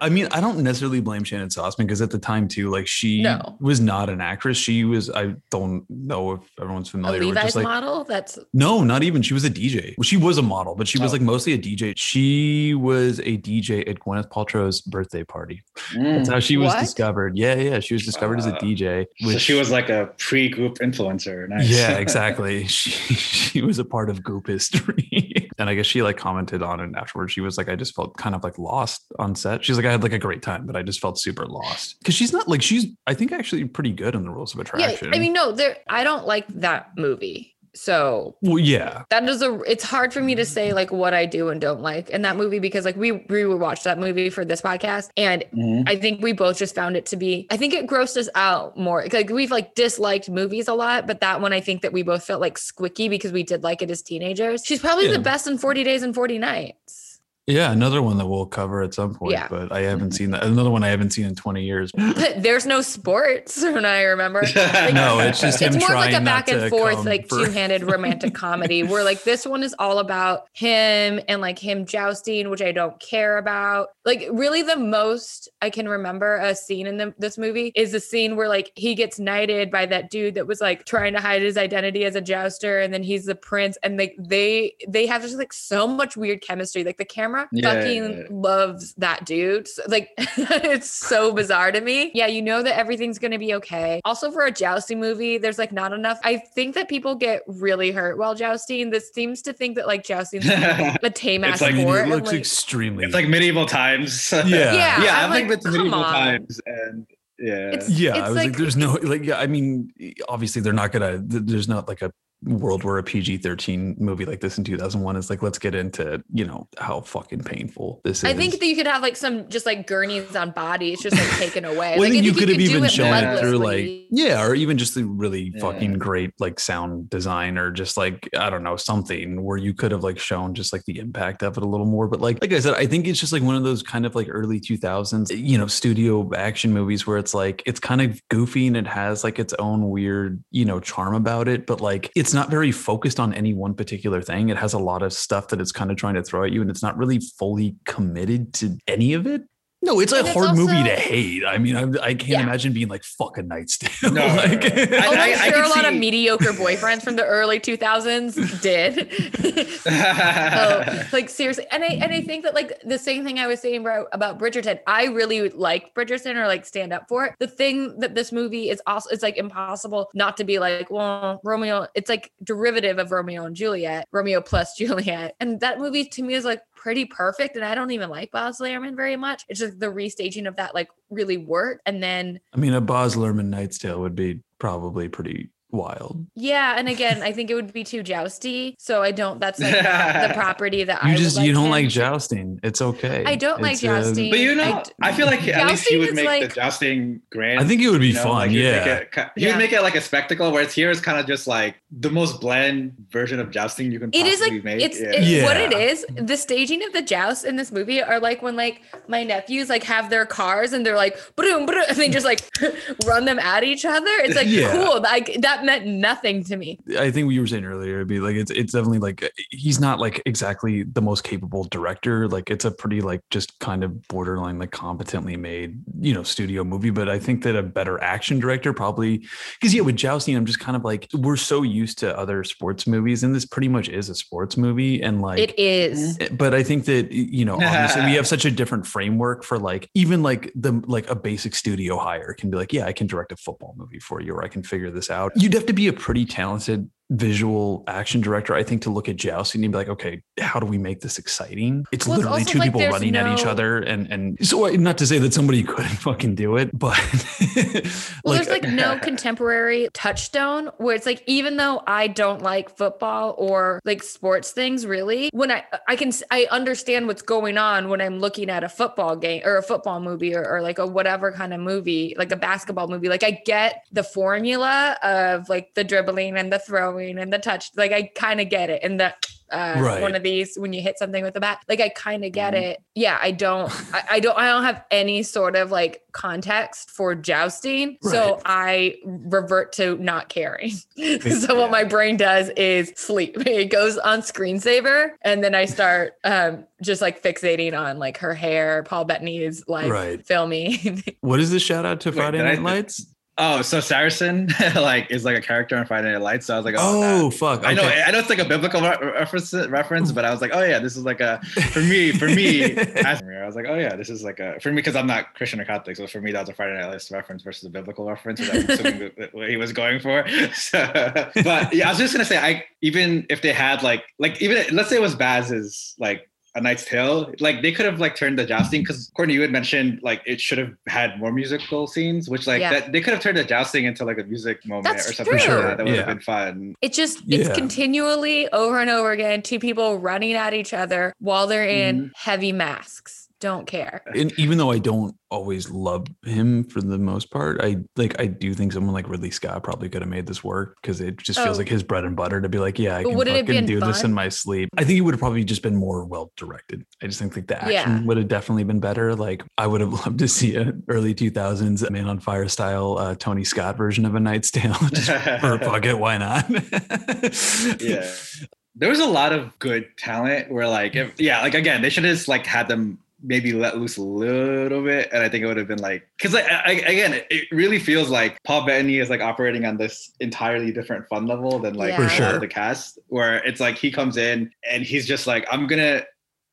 With the pigs. I mean, I don't necessarily blame Shannon Sossamon because at the time too, like she No. was not an actress. She was. I don't know if everyone's A familiar with Levi's just like model. That's No, not even. She was a DJ. Well, she was a model, but she was Oh. like mostly a DJ. She was a DJ at Gwyneth Paltrow's birthday party. That's how she was mm. What? discovered. Yeah, yeah. She was discovered as a Wow. DJ. Uh, so she was like a pre-Goop influencer nice yeah, [LAUGHS] exactly. She she was a part of Goop history. [LAUGHS] and I guess she like commented on it afterwards. She was like, I just felt kind of like lost on set. She's like, I had like a great time, but I just felt super lost. Cause she's not like she's I think actually pretty good in the rules of attraction. yeah. I mean, no, there. I don't like that movie. So well, yeah. that is a. It's hard for me to say like what I do and don't like in that movie because like we we watched that movie for this podcast and Mhm. I think we both just found it to be. I think it grossed us out more. Like we've like disliked movies a lot, but that one I think that we both felt like squicky because we did like it as teenagers. She's probably Yeah. the best in Forty Days and Forty Nights. Yeah, another one that we'll cover at some point, Yeah. but I haven't mm-hmm. seen that. Another one I haven't seen in 20 years. [LAUGHS] There's no sports when I remember. [LAUGHS] Like, No, it's just him it's more like a back and forth, like for- two-handed [LAUGHS] romantic comedy. Where like this one is all about him and like him jousting, which I don't care about. Like really, the most I can remember a scene in the, this movie is the scene where like he gets knighted by that dude that was like trying to hide his identity as a jouster, and then he's the prince, and like they they have just like so much weird chemistry. Like the camera Yeah, fucking yeah, yeah. loves that dude. So, like [LAUGHS] it's so bizarre to me. Yeah, you know that everything's gonna be okay. Also, for a jousting movie, there's like not enough. I think that people get really hurt while jousting. This seems to think that like jousting is [LAUGHS] a tame ass It's like- sport. it and, looks like- extremely. it's like medieval times [LAUGHS] Yeah. Yeah, yeah I'm i think like, it's come medieval on. times and yeah It's- yeah, it's I was like, like- there's no like, yeah, I mean, obviously they're not gonna. There's not like a world where a PG 13 movie like this in 2001 is like, let's get into, you know, how fucking painful this is. I think that you could have like some just like gurneys on bodies just like taken away. [LAUGHS] Well, I think you think could have even shown it through like, yeah, or even just the really Yeah. fucking great like sound design or just like, I don't know, something where you could have like shown just like the impact of it a little more. But like, like I said, I think it's just like one of those kind of like early 2000s, you know, studio action movies where it's like, it's kind of goofy and it has like its own weird, you know, charm about it. But like, it's not very focused on any one particular thing. It has a lot of stuff that it's kind of trying to throw at you and it's not really fully committed to any of it. No, it's a And it's hard movie also- to hate. I mean, I, I can't Yeah. imagine being like fuck a Knight's tale. No, [LAUGHS] like, I- Oh, I'm I sure a could lot of mediocre boyfriends from the early 2000s did. [LAUGHS] oh, like seriously, and I and I think that like the same thing I was saying about, about Bridgerton. I really like Bridgerton or like stand up for it. The thing that this movie is also it's like impossible not to be like, well, Romeo. It's like derivative of Romeo and Juliet, Romeo plus [LAUGHS] Juliet, and that movie to me is like pretty perfect. And I don't even like Baz Luhrmann very much. It's just the restaging of that like really worked, and then I mean, a Baz Luhrmann Knight's Tale would be probably pretty wild. Yeah, and again, I think it would be too jousty. So I don't. That's like the [LAUGHS] property that I You would just you don't him like jousting. It's okay. I don't like It's, uh, jousting. But you I know, d- I, feel like at least he Jousting would make like- the jousting grand. I think it would be you know, fun. like he'd yeah. it ki- he Yeah. would make it like a spectacle. Whereas here is kind of just like the most bland version of jousting you can. It is possibly like make. it's yeah. it- what it is. The staging of the jousts in this movie are like when like my nephews like have their cars and they're like boom boom and they just like [LAUGHS] run them at each other. It's like Yeah. cool. Like that meant nothing to me. I think what you were saying earlier it'd be like it's it's definitely like uh, he's not like exactly the most capable director. Like it's a pretty like just kind of borderline like competently made you know studio movie. But I think that a better action director probably because yeah with jousting I'm just kind of like we're so used to other sports movies and this pretty much is a sports movie and like It is. Eh, but I think that you know obviously we have [LAUGHS] such a different framework for like even like the like a basic studio hire can be like yeah I can direct a football movie for you or I can figure this out. You'd have to be a pretty talented visual action director I think to look at jousting and be like okay how do we make this exciting? It's Well, literally also two like people running at each other and and so uh, not to say that somebody [LAUGHS] couldn't fucking do it but Well, there's like no uh, [LAUGHS] contemporary touchstone where it's like even though I don't like football or like sports things really, when I uh, I can I understand what's going on when I'm looking at a football game or a football movie or, or like a whatever kind of movie, like a basketball movie. Like I get the formula of like the dribbling and the throwing and the touch. Like I kind of get it. And the uh, Right. one of these when you hit something with the bat. Like I kind of get Mhm. it. Yeah, I don't. I, I don't. I don't have any sort of like context for jousting, so I revert to not caring. [LAUGHS] so what my brain does is sleep. [LAUGHS] It goes on screensaver, and then I start um just like fixating on like her hair. Paul Bettany's like Right. filming. [LAUGHS] what is the shout out to Friday did Night th- Lights? Oh, so Saracen [LAUGHS] like is like a character on Friday Night Lights. So I was like, oh, Oh fuck. I know. I know it's like a biblical reference, reference, but I was like, oh yeah, this is like a for me, for me. [LAUGHS] I was like, oh yeah, this is like a for me because I'm not Christian or Catholic, so for me that was a Friday Night Lights reference versus a biblical reference. which I'm [LAUGHS] assuming that- that what he was going for. So, but yeah, I was just gonna say, I even if they had like like even let's say it was Baz's like. A Knight's Tale, like they could have like turned the jousting because Courtney, you had mentioned like it should have had more musical scenes, which like Yeah. that they could have turned the jousting into like a music moment That's or something. true. Like that. that would Yeah. have been fun. It just it's Yeah. continually over and over again two people running at each other while they're in Mm-hmm. heavy masks. Don't care. and even though I don't always love him for the most part, I like I do think someone like Ridley Scott probably could have made this work because it just feels Oh. like his bread and butter to be like, yeah, I can would it have fucking been do this in my sleep. I think it would have probably just been more well directed. I just think like the action Yeah. would have definitely been better. Like I would have [LAUGHS] loved to see an early two thousands Man on Fire style uh, Tony Scott version of A Knight's Tale. [LAUGHS] just for fuck it, why not? [LAUGHS] yeah. There was a lot of good talent where like if yeah, like again, they should have just like had them maybe let loose a little bit. And I think it would have been like because like I, I- again, it- really feels like Paul Bettany is like operating on this entirely different fun level than like For a lot of sure. the cast, where it's like he comes in and he's just like, I'm gonna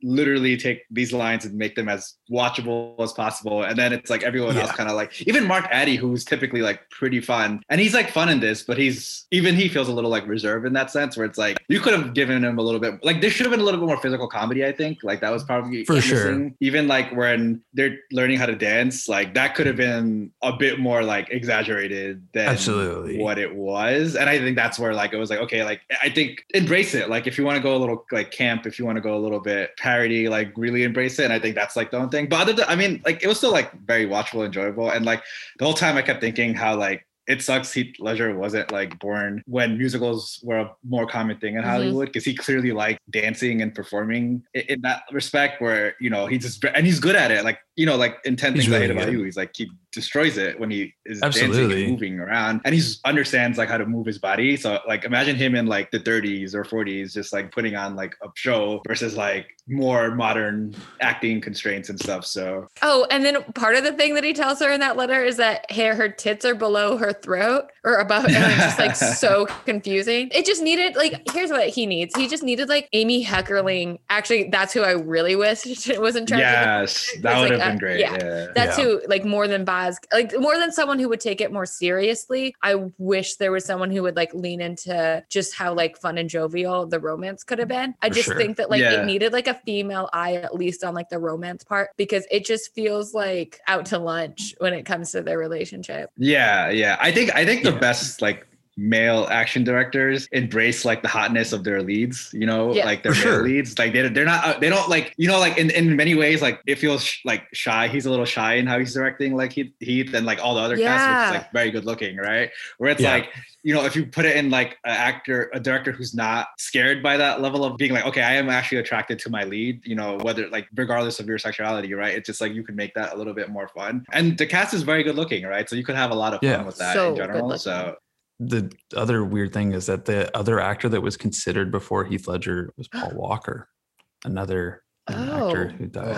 literally take these lines and make them as watchable as possible. And then it's like everyone else kind of like even Mark Addy, who's typically like pretty fun, and he's like fun in this, but he's even he feels a little like reserved in that sense, where it's like you could have given him a little bit like there should have been a little bit more physical comedy. I think like that was probably For sure. Even like when they're learning how to dance, like that could have been a bit more like exaggerated than Absolutely. what it was. And I think that's where like it was like, okay, like I think embrace it. Like if you want to go a little like camp, if you want to go a little bit parody, like really embrace it. And I think that's like the only thing. But other than I mean, like it was still like very watchable, enjoyable. And like the whole time I kept thinking how like it sucks Heath Ledger wasn't like born when musicals were a more common thing in Mhm. Hollywood because he clearly liked dancing and performing in, in that respect where you know he just and he's good at it like you know like in 10 He's things I really hate about you he's like he destroys it when he is dancing and moving around and he understands like how to move his body so like imagine him in like the 30s or 40s just like putting on like a show versus like more modern acting constraints and stuff so Oh, and then part of the thing that he tells her in that letter is that her, her tits are below her throat or above, and it's just like so [LAUGHS] confusing. It just needed like here's what he needs. He just needed like Amy Heckerling. Actually, that's who I really wish it [LAUGHS] wasn't charge. of yes it. that would like, have been uh, great yeah. yeah, That's Yeah. who, like, more than Baz, like, more than someone who would take it more seriously. I wish there was someone who would, like, lean into just how, like, fun and jovial the romance could have mm, been. I For just sure. think that, like, Yeah. it needed, like, a female eye, at least on, like, the romance part, because it just feels like out to lunch when it comes to their relationship. Yeah, yeah. I think I think the Yeah. best like male action directors embrace like the hotness of their leads you know? Yeah. like their male sure. leads. Like they, they're not uh, they don't like you know like in, in many ways like it feels sh- like shy. He's a little shy in how he's directing like Heath, Heath and like all the other cast which is like very good looking right? Where it's Yeah. like you know if you put it in like an actor a director who's not scared by that level of being like okay I am actually attracted to my lead you know whether like regardless of your sexuality right? It's just like you can make that a little bit more fun. And the cast is very good looking right? So you could have a lot of fun Yeah. with that So in general. So The other weird thing is that the other actor that was considered before Heath Ledger was [GASPS] Paul Walker, another um, actor Oh, who died.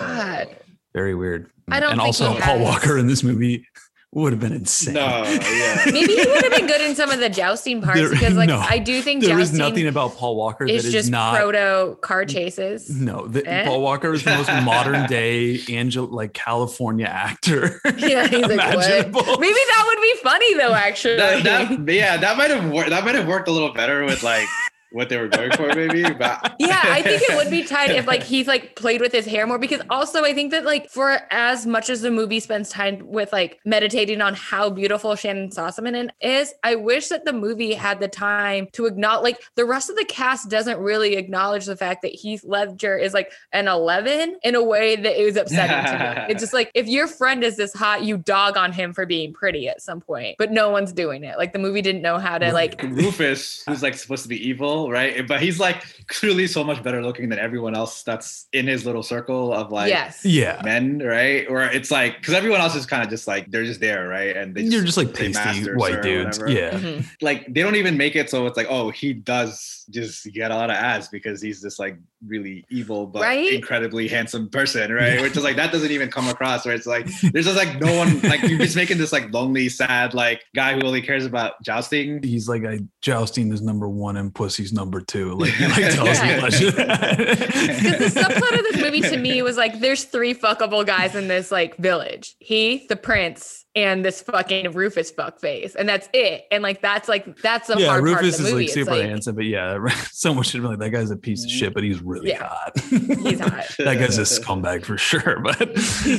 God. Very weird. I don't and also Paul has- Walker in this movie would have been insane. no yeah [LAUGHS] Maybe he would have been good in some of the jousting parts There- because, like, no. I do think there is jousting nothing about Paul Walker that is is just not proto car chases. No, the, Eh? Paul Walker is the most [LAUGHS] modern day Angel like California actor. [LAUGHS] Yeah, he's like, imaginable. what? Maybe that would be funny though, actually. that, that yeah that might have worked that might have worked a little better with like what they were going for maybe [LAUGHS] but yeah, I think it would be [LAUGHS] tight if like he's like played with his hair more because also I think that like for as much as the movie spends time with like meditating on how beautiful Shannyn Sossamon is, I wish that the movie had the time to acknowledge like the rest of the cast doesn't really acknowledge the fact that Heath Ledger is like an 11 in a way that is upsetting to me. [LAUGHS] It's just like if your friend is this hot, you dog on him for being pretty at some point, but no one's doing it. Like the movie didn't know how to like Rufus, who's like supposed to be evil, right? But he's like clearly so much better looking than everyone else that's in his little circle of like yes. yeah. men, right? Or it's like because everyone else is kind of just like they're just there, right? And they You're just like play pasty white dudes. whatever. Yeah. Mhm. like they don't even make it so it's like oh he does just get a lot of ads because he's this like really evil but Right? incredibly handsome person right which is like that doesn't even come across where it's like [LAUGHS] there's just like no one like you're just making this like lonely sad like guy who only cares about jousting He's like, I jousting is number one and pussy's number two. [LAUGHS] Like, he, like tells Yeah. me that. [LAUGHS] Because the subplot of this movie to me was like, there's three fuckable guys in this like village. He, the prince, and this fucking Rufus fuck face, and that's it. And like that's like that's the yeah, hard part of Rufus the is movie. like It's super like, handsome, but yeah, [LAUGHS] someone should be like, that guy's a piece of shit, but he's really Yeah. hot. He's hot. [LAUGHS] that guy's a scumbag for sure. But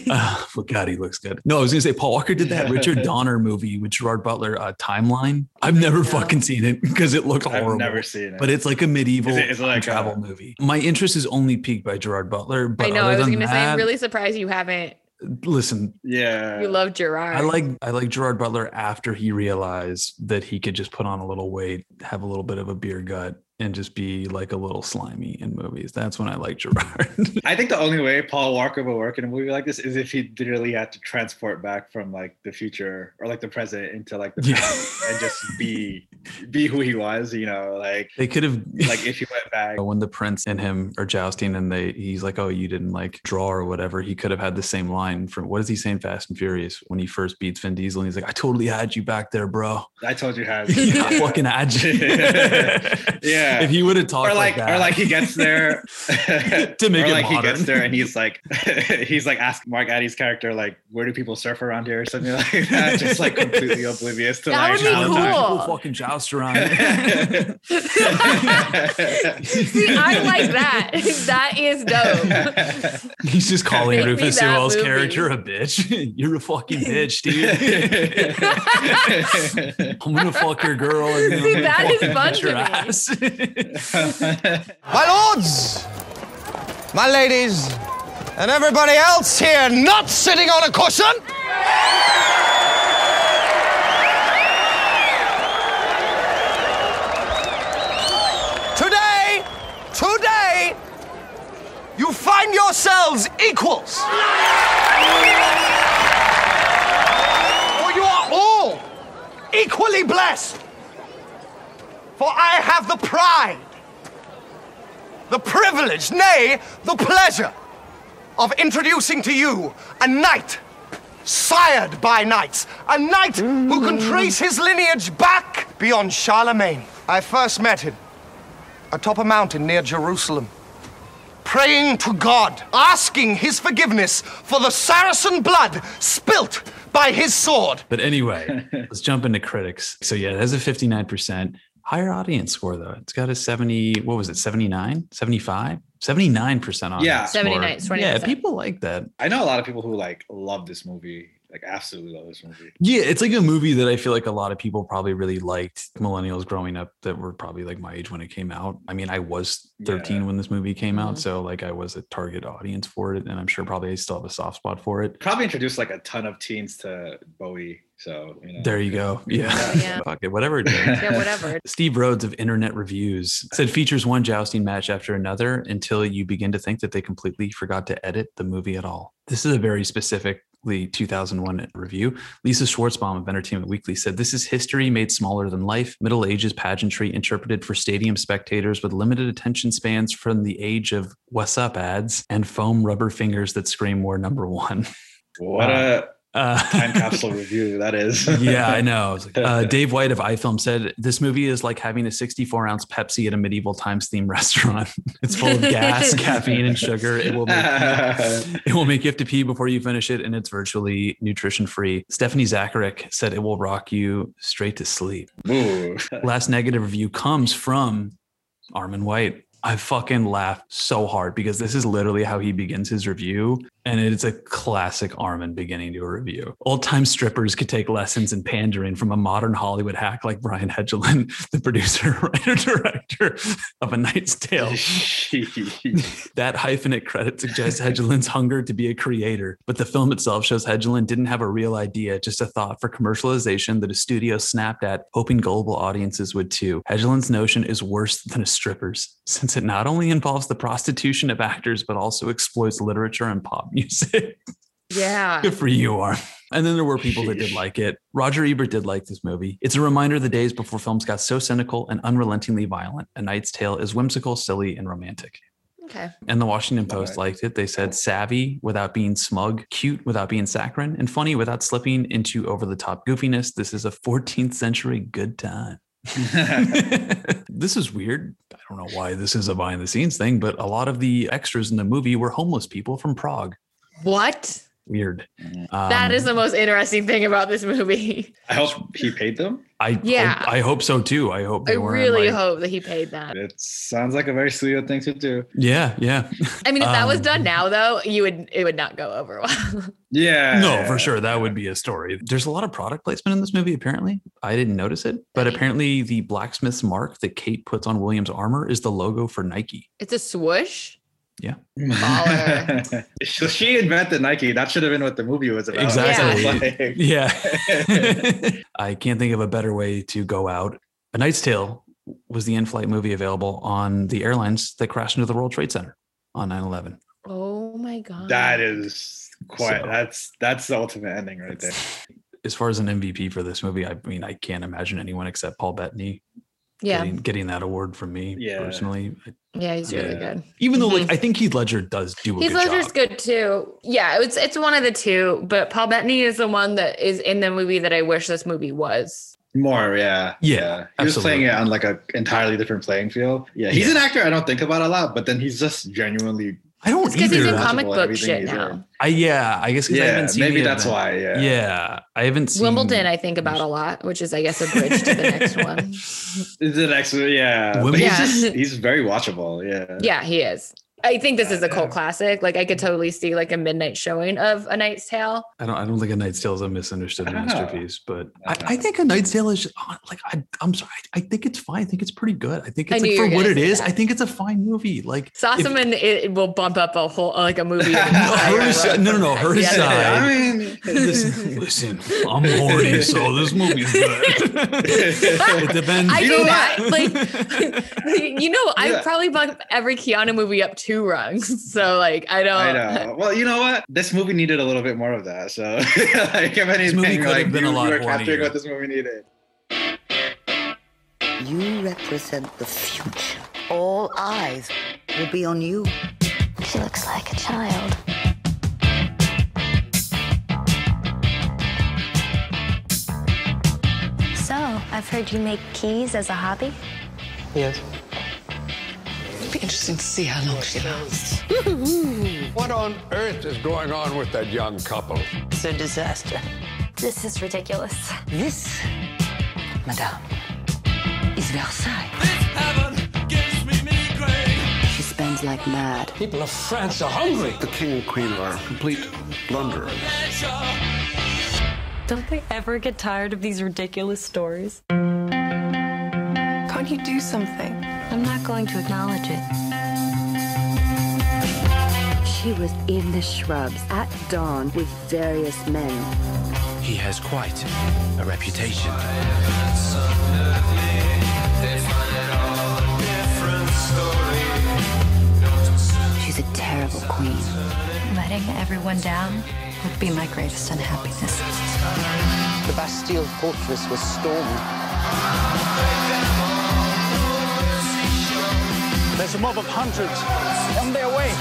uh, but God, he looks good. No, I was gonna say Paul Walker did that Richard [LAUGHS] Donner movie with Gerard Butler, uh, Timeline. I've never No. fucking seen it because it looked horrible. I've never seen it but it's like a medieval Is it- is it like travel a- movie. My interest is only piqued by Gerard Butler. But I know. I was gonna say, I'm really surprised you haven't. Listen. yeah You love Gerard. I like I like Gerard Butler after he realized that he could just put on a little weight, have a little bit of a beer gut, and just be like a little slimy in movies. That's when I like Gerard. [LAUGHS] I think the only way Paul Walker will work in a movie like this is if he literally had to transport back from like the future or like the present into like the Yeah. past and just be be who he was, you know, like they could have [LAUGHS] like if he went back. when the prince and him are jousting and they he's like oh you didn't like draw or whatever he could have had the same line from what is he saying fast and furious when he first beats vin diesel and he's like i totally had you back there bro I told you how. [LAUGHS] i fucking had you yeah, Yeah. If he would have talked or like, like, that, or like he gets there [LAUGHS] To make or it like he gets there and he's like [LAUGHS] he's like asking Mark Addy's character like where do people surf around here or something like [LAUGHS] that just like completely oblivious to That like would be how time- cool. People fucking joust around. here. See, I like that. that is dope. He's just calling Make Rufus that Sewell's character a bitch. You're a fucking bitch, dude. I'm gonna fuck your girl and then I'm See, gonna that is fucking fun your to me. ass. [LAUGHS] My lords, my ladies, and everybody else here not sitting on a cushion. Today, today, you find yourselves equals. You are all equally blessed. For I have the pride the privilege, nay, the pleasure of introducing to you a knight sired by knights, a knight who can mm. trace his lineage back beyond Charlemagne. I first met him atop a mountain near Jerusalem, praying to God, asking his forgiveness for the Saracen blood spilt by his sword. But anyway, [LAUGHS] let's jump into critics. So yeah, it has a 59%. Higher audience score though. It's got a 70, what was it, 79, 75, 79% audience. Yeah. score. 79, 20%. Yeah, people like that. I know a lot of people who like love this movie like absolutely love this movie Yeah, it's like a movie that I feel like a lot of people probably really liked. Millennials growing up that were probably like my age when it came out. I mean, I was 13 when this movie came out, Mhm. so like I was a target audience for it, and I'm sure probably I still have a soft spot for it. probably introduced like a ton of teens to Bowie so you know There you go. Yeah. Yeah. Fuck it. Whatever it is. Yeah, whatever. [LAUGHS] Steve Rhodes of Internet Reviews said features one jousting match after another until you begin to think that they completely forgot to edit the movie at all. This is a very specifically 2001 review. Lisa Schwarzbaum of Entertainment Weekly said this is history made smaller than life, Middle Ages pageantry interpreted for stadium spectators with limited attention spans from the age of what's up ads and foam rubber fingers that scream more number one. what a Uh, [LAUGHS] time capsule [LAUGHS] review that is yeah, I know. Uh, [LAUGHS] Dave White of iFilm said this movie is like having a 64 ounce Pepsi at a medieval times themed restaurant. It's full of gas, caffeine, and sugar. It will make it will make you have to pee before you finish it, and it's virtually nutrition free. Stephanie Zacharek said it will rock you straight to sleep. Last negative review comes from Armond White. I fucking laughed so hard because this is literally how he begins his review. And it's a classic Armond beginning to a review. Old time strippers could take lessons in pandering from a modern Hollywood hack like Brian Helgeland, [LAUGHS] the producer, [LAUGHS] writer, director of A Knight's Tale. [LAUGHS] that hyphenate credit suggests Helgeland's hunger to be a creator, but the film itself shows Helgeland didn't have a real idea, just a thought for commercialization that a studio snapped at, hoping global audiences would too. Helgeland's notion is worse than a stripper's, since it not only involves the prostitution of actors, but also exploits literature and pop [LAUGHS] music. Yeah. Good for you, Arm. And then there were people that did like it. Roger Ebert did like this movie. It's a reminder of the days before films got so cynical and unrelentingly violent. A Knight's Tale is whimsical, silly, and romantic. Okay. And the Washington Post liked it. They said savvy without being smug, cute without being saccharine, and funny without slipping into over the top goofiness. This is a 14th century good time. [LAUGHS] this is weird. I don't know why this is a behind the scenes thing, but a lot of the extras in the movie were homeless people from Prague. What? Weird. that Um, is the most interesting thing about this movie. I hope he paid them. I Yeah. hope, I hope so too. I hope I they weren't really like- hope that he paid that. It sounds like a very sweet thing to do. Yeah, yeah. I mean, if that was Um, done now, though, you would it would not go over well. [LAUGHS] Yeah. No, for sure. That would be a story. There's a lot of product placement in this movie, apparently. I didn't notice it, but apparently the blacksmith's mark that Kate puts on William's armor is the logo for Nike. it's a swoosh. Yeah. [LAUGHS] So she invented Nike. That should have been what the movie was about. Exactly. [LAUGHS] Like- [LAUGHS] Yeah. I can't think of a better way to go out. A Knight's Tale was the in flight movie available on the airlines that crashed into the World Trade Center on 9 11. Oh my god. that is quite. So- that's that's the ultimate ending right there. As far as an MVP for this movie, I mean, I can't imagine anyone except Paul Bettany yeah. getting, getting that award from me Yeah. personally. Yeah, he's really Yeah. good. Even though, Mhm. like, I think Heath Ledger does do a Heath good Ledger's job. good too. Yeah, it's it's one of the two, but Paul Bettany is the one that is in the movie that I wish this movie was. More, yeah. Yeah, He was playing it on like a entirely different playing field. Yeah, he's Yeah. an actor I don't think about a lot, but then he's just genuinely. I don't It's because he's either. in comic book shit he's now. I yeah, I guess because I Yeah, haven't seen maybe that's event. why, yeah. yeah, I haven't seen Wimbledon, I think about a lot, which is, I guess, a bridge to the next [LAUGHS] one. Is the next one? Yeah, but he's Yeah. just he's very watchable. Yeah. Yeah, he is. I think this is a cult classic. Like I could totally see like a midnight showing of A Knight's Tale. I don't. I don't think A Knight's Tale is a misunderstood I masterpiece, but I, I think A Knight's Tale is uh, like I, I'm sorry. I think it's fine. I think it's pretty good. I think it's knew like for what gonna it say is. that. I think it's a fine movie. Like if- Sossamon, it, it will bump up a whole like a movie. [LAUGHS] her side, no, no, no. Her Yeah. side. I mean, listen, [LAUGHS] listen, I'm horny, so this movie's good. [LAUGHS] it depends. I You do know that. Like, you know, I Yeah. probably bump every Keanu movie up two rungs. [LAUGHS] So, like, I don't. I know. Well, you know what? This movie needed a little bit more of that. So, [LAUGHS] like, if anything, movie could have like, been you, a lot you were capturing what this movie needed. You represent the future. All eyes will be on you. She looks like a child. So, I've heard you make keys as a hobby. Yes. It'd be interesting to see how long she lasts. [LAUGHS] What on earth is going on with that young couple? It's a disaster. This is ridiculous. This, madame, is Versailles. She spends like mad. People of France are hungry. The king and queen are complete blunderers. Don't they ever get tired of these ridiculous stories? Can't you do something? I'm not going to acknowledge it. She was in the shrubs at dawn with various men. He has quite a reputation. She's a terrible queen. Letting everyone down would be my greatest unhappiness. The Bastille fortress was stormed. There's a mob of hundreds on their way.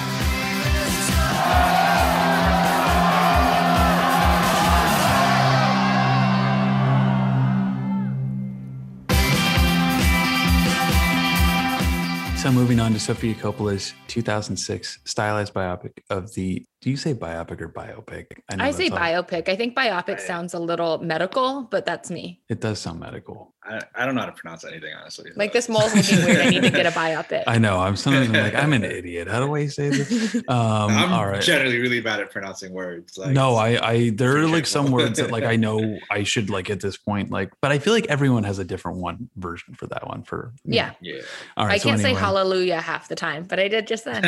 So moving on to Sofia Coppola's 2006 stylized biopic of the. Do you say biopic or biopic? know I say that's all- biopic. I think biopic sounds a little medical, but that's me. It does sound medical. I, I don't know how to pronounce anything, honestly. Like this mole's looking weird. I need to get a biopic. [LAUGHS] I know. I'm sometimes I'm like I'm an [LAUGHS] idiot. How do I say this? Um, I'm all right. generally really bad at pronouncing words. Like, no, I, I, there are like some words that like I know [LAUGHS] I should like at this point, like, but I feel like everyone has a different one version for that one. For you Yeah. know. Yeah. All right. I can't say anyway. hallelujah half the time, but I did just then.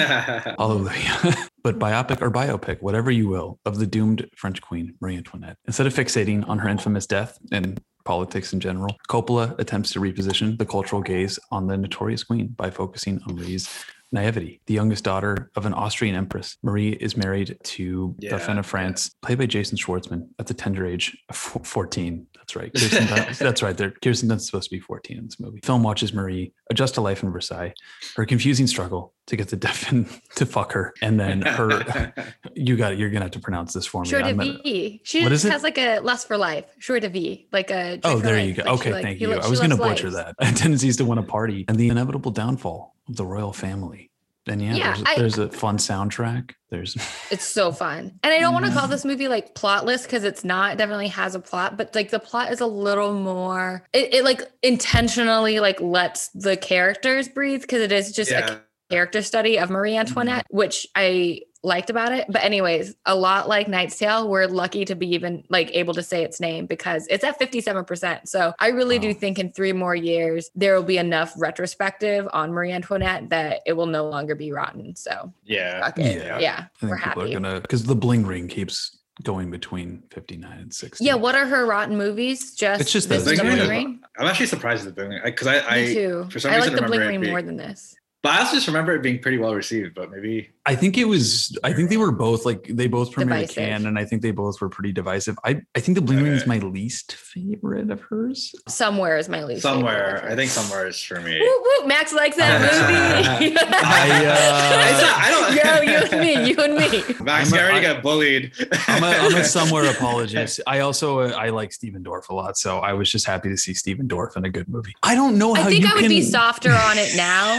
Hallelujah. but biopic or biopic, whatever you will, of the doomed French queen, Marie Antoinette. Instead of fixating on her infamous death and politics in general, Coppola attempts to reposition the cultural gaze on the notorious queen by focusing on Marie's naivety. The youngest daughter of an Austrian empress, Marie is married to Yeah, Dauphin of France, played by Jason Schwartzman at the tender age of 14. That's right. Kirsten Dunst, [LAUGHS] that's right. There, Kirsten Dunst is supposed to be 14 in this movie. Film watches Marie adjust to life in Versailles, her confusing struggle to get the [LAUGHS] Dauphin to fuck her, and then her. [LAUGHS] you got it. You're gonna have to pronounce this for me. Short I'm gonna- V. She What is just it? has like a lust for life. Short of V. Like a. Oh, drink for there life. you go. Like, okay, like- thank he you. lo- I was going to butcher life. that. Tendencies to win a party and the inevitable downfall of the royal family. And yeah, Yeah, there's, I- there's a fun soundtrack. There's [LAUGHS] It's so fun. And I don't want to Mm-hmm. call this movie like plotless because it's not. It definitely has a plot, but like the plot is a little more it, it like intentionally like lets the characters breathe because it is just Yeah. a character study of Marie mm-hmm. Antoinette, which I liked about it. But anyways, a lot like Knight's Tale, we're lucky to be even like able to say its name because it's at 57%. So I really do think in three more years there will be enough retrospective on Marie Antoinette that it will no longer be rotten. So Yeah. fuck it. Yeah. yeah, I we're think people are happy. gonna because the bling ring keeps going between 59 and 60. Yeah, what are her rotten movies? Just It's just this the is the Bling Bling Ring Ring. I'm actually surprised at the Bling Ring because I, I Me too. for some I reason like the Bling remember it Ring being- more than this. But I also just remember it being pretty well received. But maybe I think it was. I think they were both like they both premiered at Divisive. Cannes, and I think they both were pretty divisive. I I think the Bling Ring is my least favorite of hers. Somewhere is my least. favorite somewhere, I think somewhere is for me. Woo, woo, Max likes that [LAUGHS] movie. [LAUGHS] I, uh, I don't. Yo, you and me, you and me. Max, I'm you a- already I- got bullied. I'm a, I'm a [LAUGHS] somewhere apologist. I also uh, I like Stephen Dorff a lot, so I was just happy to see Stephen Dorff in a good movie. I don't know how I think you I would can. be softer on it now.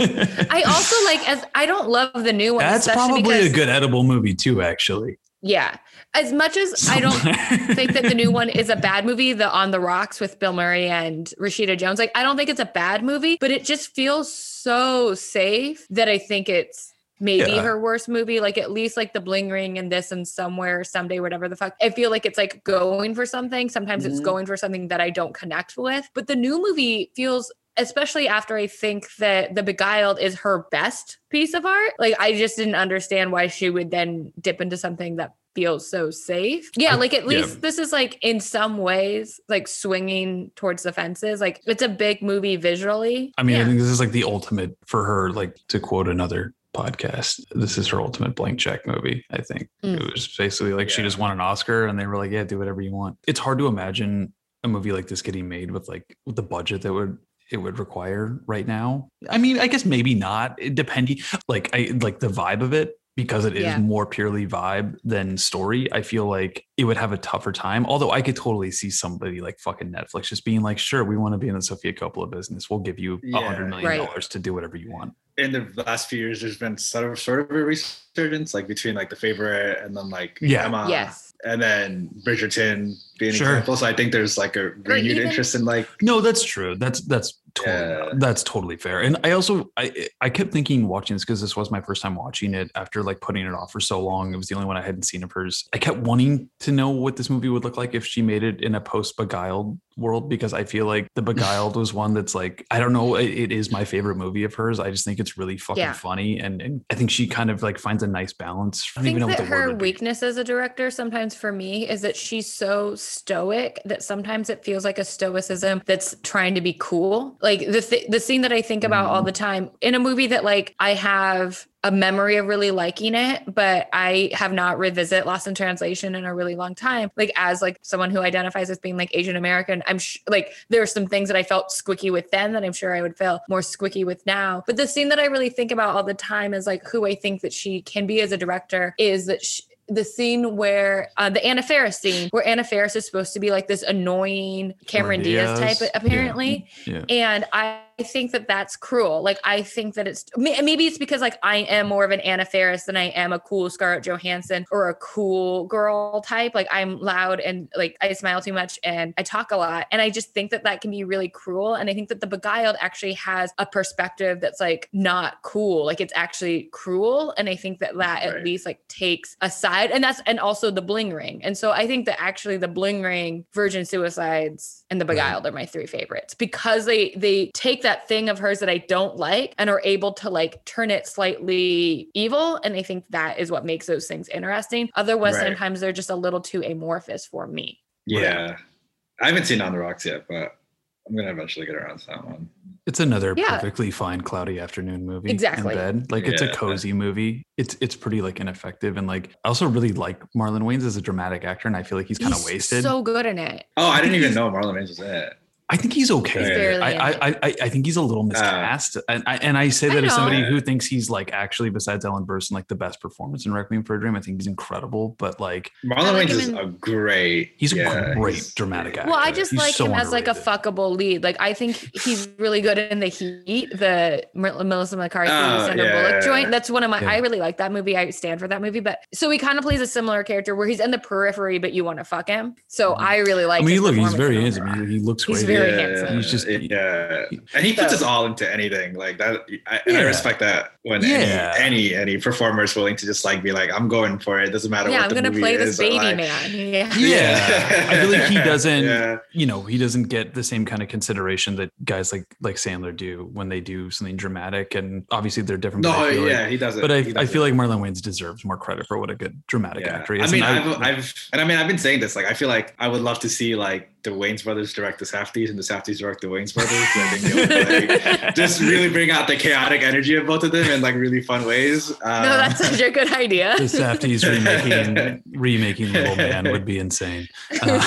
I also like as I don't love the new one. That's probably a good edible movie too, actually. Yeah. As much as I don't [LAUGHS] think that the new one is a bad movie, the On the Rocks with Bill Murray and Rashida Jones, like I don't think it's a bad movie, but it just feels so safe that I think it's maybe Yeah. her worst movie. Like at least like the bling ring and this and somewhere, someday, whatever the fuck. I feel like it's like going for something. Sometimes it's Mhm. going for something that I don't connect with. But the new movie feels especially after I think that The Beguiled is her best piece of art. Like I just didn't understand why she would then dip into something that feels so safe. Yeah, like at yeah. least this is like in some ways like swinging towards the fences. Like it's a big movie visually. I mean, I think this is like the ultimate for her. Like to quote another podcast, this is her ultimate blank check movie. I think Mm. it was basically like she just won an Oscar, and they were like, "Yeah, do whatever you want." It's hard to imagine a movie like this getting made with like with the budget that would it would require right now. I mean, I guess maybe not. Depending, like I like the vibe of it because it is Yeah. more purely vibe than story. I feel like it would have a tougher time. Although I could totally see somebody like fucking Netflix just being like, "Sure, we want to be in the Sofia Coppola business. We'll give you a Yeah. hundred million Right. dollars to do whatever you want." in the last few years, there's been sort of sort of a resurgence, like between like the favorite and then like Yeah. Emma, Yes. And then Bridgerton being an Sure. example. So I think there's like a renewed even- interest in like No, that's true. That's that's totally Yeah. that's totally fair. And I also I I kept thinking watching this because this was my first time watching it after like putting it off for so long. It was the only one I hadn't seen of hers. I kept wanting to know what this movie would look like if she made it in a post beguiled world because I feel like the beguiled was one that's like I don't know. It, it is my favorite movie of hers. I just think it's really fucking Yeah. funny and, and I think she kind of like finds a nice balance. I I think that her weakness as a director sometimes for me is that she's so stoic that sometimes it feels like a stoicism that's trying to be cool. Like the th- the scene that I think about Mm-hmm. all the time in a movie that like I have a memory of really liking it, but I have not revisit Lost in Translation in a really long time. Like as like someone who identifies as being like Asian American, I'm sh- like there are some things that I felt squicky with then that I'm sure I would feel more squicky with now. But the scene that I really think about all the time is like who I think that she can be as a director is that she, the scene where uh, the Anna Faris scene where Anna Faris is supposed to be like this annoying Cameron Diaz, Diaz. type apparently Yeah. and I think that that's cruel. Like I think that it's maybe it's because like I am more of an Anna Faris than I am a cool Scarlett Johansson or a cool girl type. Like I'm loud and like I smile too much and I talk a lot, and I just think that that can be really cruel. And I think that the Beguiled actually has a perspective that's like not cool. Like it's actually cruel, and I think that that at least like takes a side, and that's and also the Bling Ring. And so I think that actually the Bling Ring, Virgin Suicides, and the Beguiled are my three favorites because they they take that thing of hers that I don't like and are able to like turn it slightly evil. And I think that is what makes those things interesting. Otherwise, Right. sometimes they're just a little too amorphous for me. yeah. I haven't seen On the Rocks yet, but I'm gonna eventually get around to that one. It's another Yeah. perfectly fine cloudy afternoon movie. Exactly. In bed. Like it's a cozy movie. It's it's pretty like ineffective and like I also really like Marlon Wayans as a dramatic actor and I feel like he's kind of wasted. So good in it. Oh, I didn't even know Marlon Wayans was in it. I think he's okay. He's I, I. I I I think he's a little miscast, and I and I say I that as somebody who thinks he's like actually besides Ellen Burstyn like the best performance in Requiem for a Dream. I think he's incredible, but like Marlon like Wayans him is a great. he's a great he's- dramatic actor. Well, I just He's like so him as like a fuckable lead. Like I think he's really good in the Heat, the Melissa McCarthy, Oh, Sandra yeah. Bullock joint. That's one of my. Yeah. I really like that movie. I stand for that movie. But so he kind of plays a similar character where he's in the periphery, but you want to fuck him. So I really like. Mm-hmm. I mean, his look, he's very handsome. He, he looks He's great. Very yeah, handsome. He's just- yeah, and he puts Yeah. us all into anything like that. I, and I respect that when Yeah. any, any any performer is willing to just like be like, I'm going for it. Doesn't matter. Yeah, what I'm the gonna movie play this is," or, baby like- man. [LAUGHS] Yeah. Yeah, I feel like he [LAUGHS] doesn't. Yeah. You know, he doesn't get the same kind of consideration that guys like like Sandler do when they do something dramatic. And obviously, they're different. but No, I feel like- yeah, he doesn't. But I, I doesn't. feel like Marlon Wayans deserves more credit for what a good dramatic Yeah. actor he I mean, And I've, I've, and I mean, I've been saying this. Like, I feel like I would love to see like the Wayans brothers direct the Safdies and the Safdies direct the Wayans brothers. I think would like, [LAUGHS] just really bring out the chaotic energy of both of them in like really fun ways. Uh, no, that's such a good idea. The Safdies remaking [LAUGHS] remaking Little Man [LAUGHS] would be insane. Uh,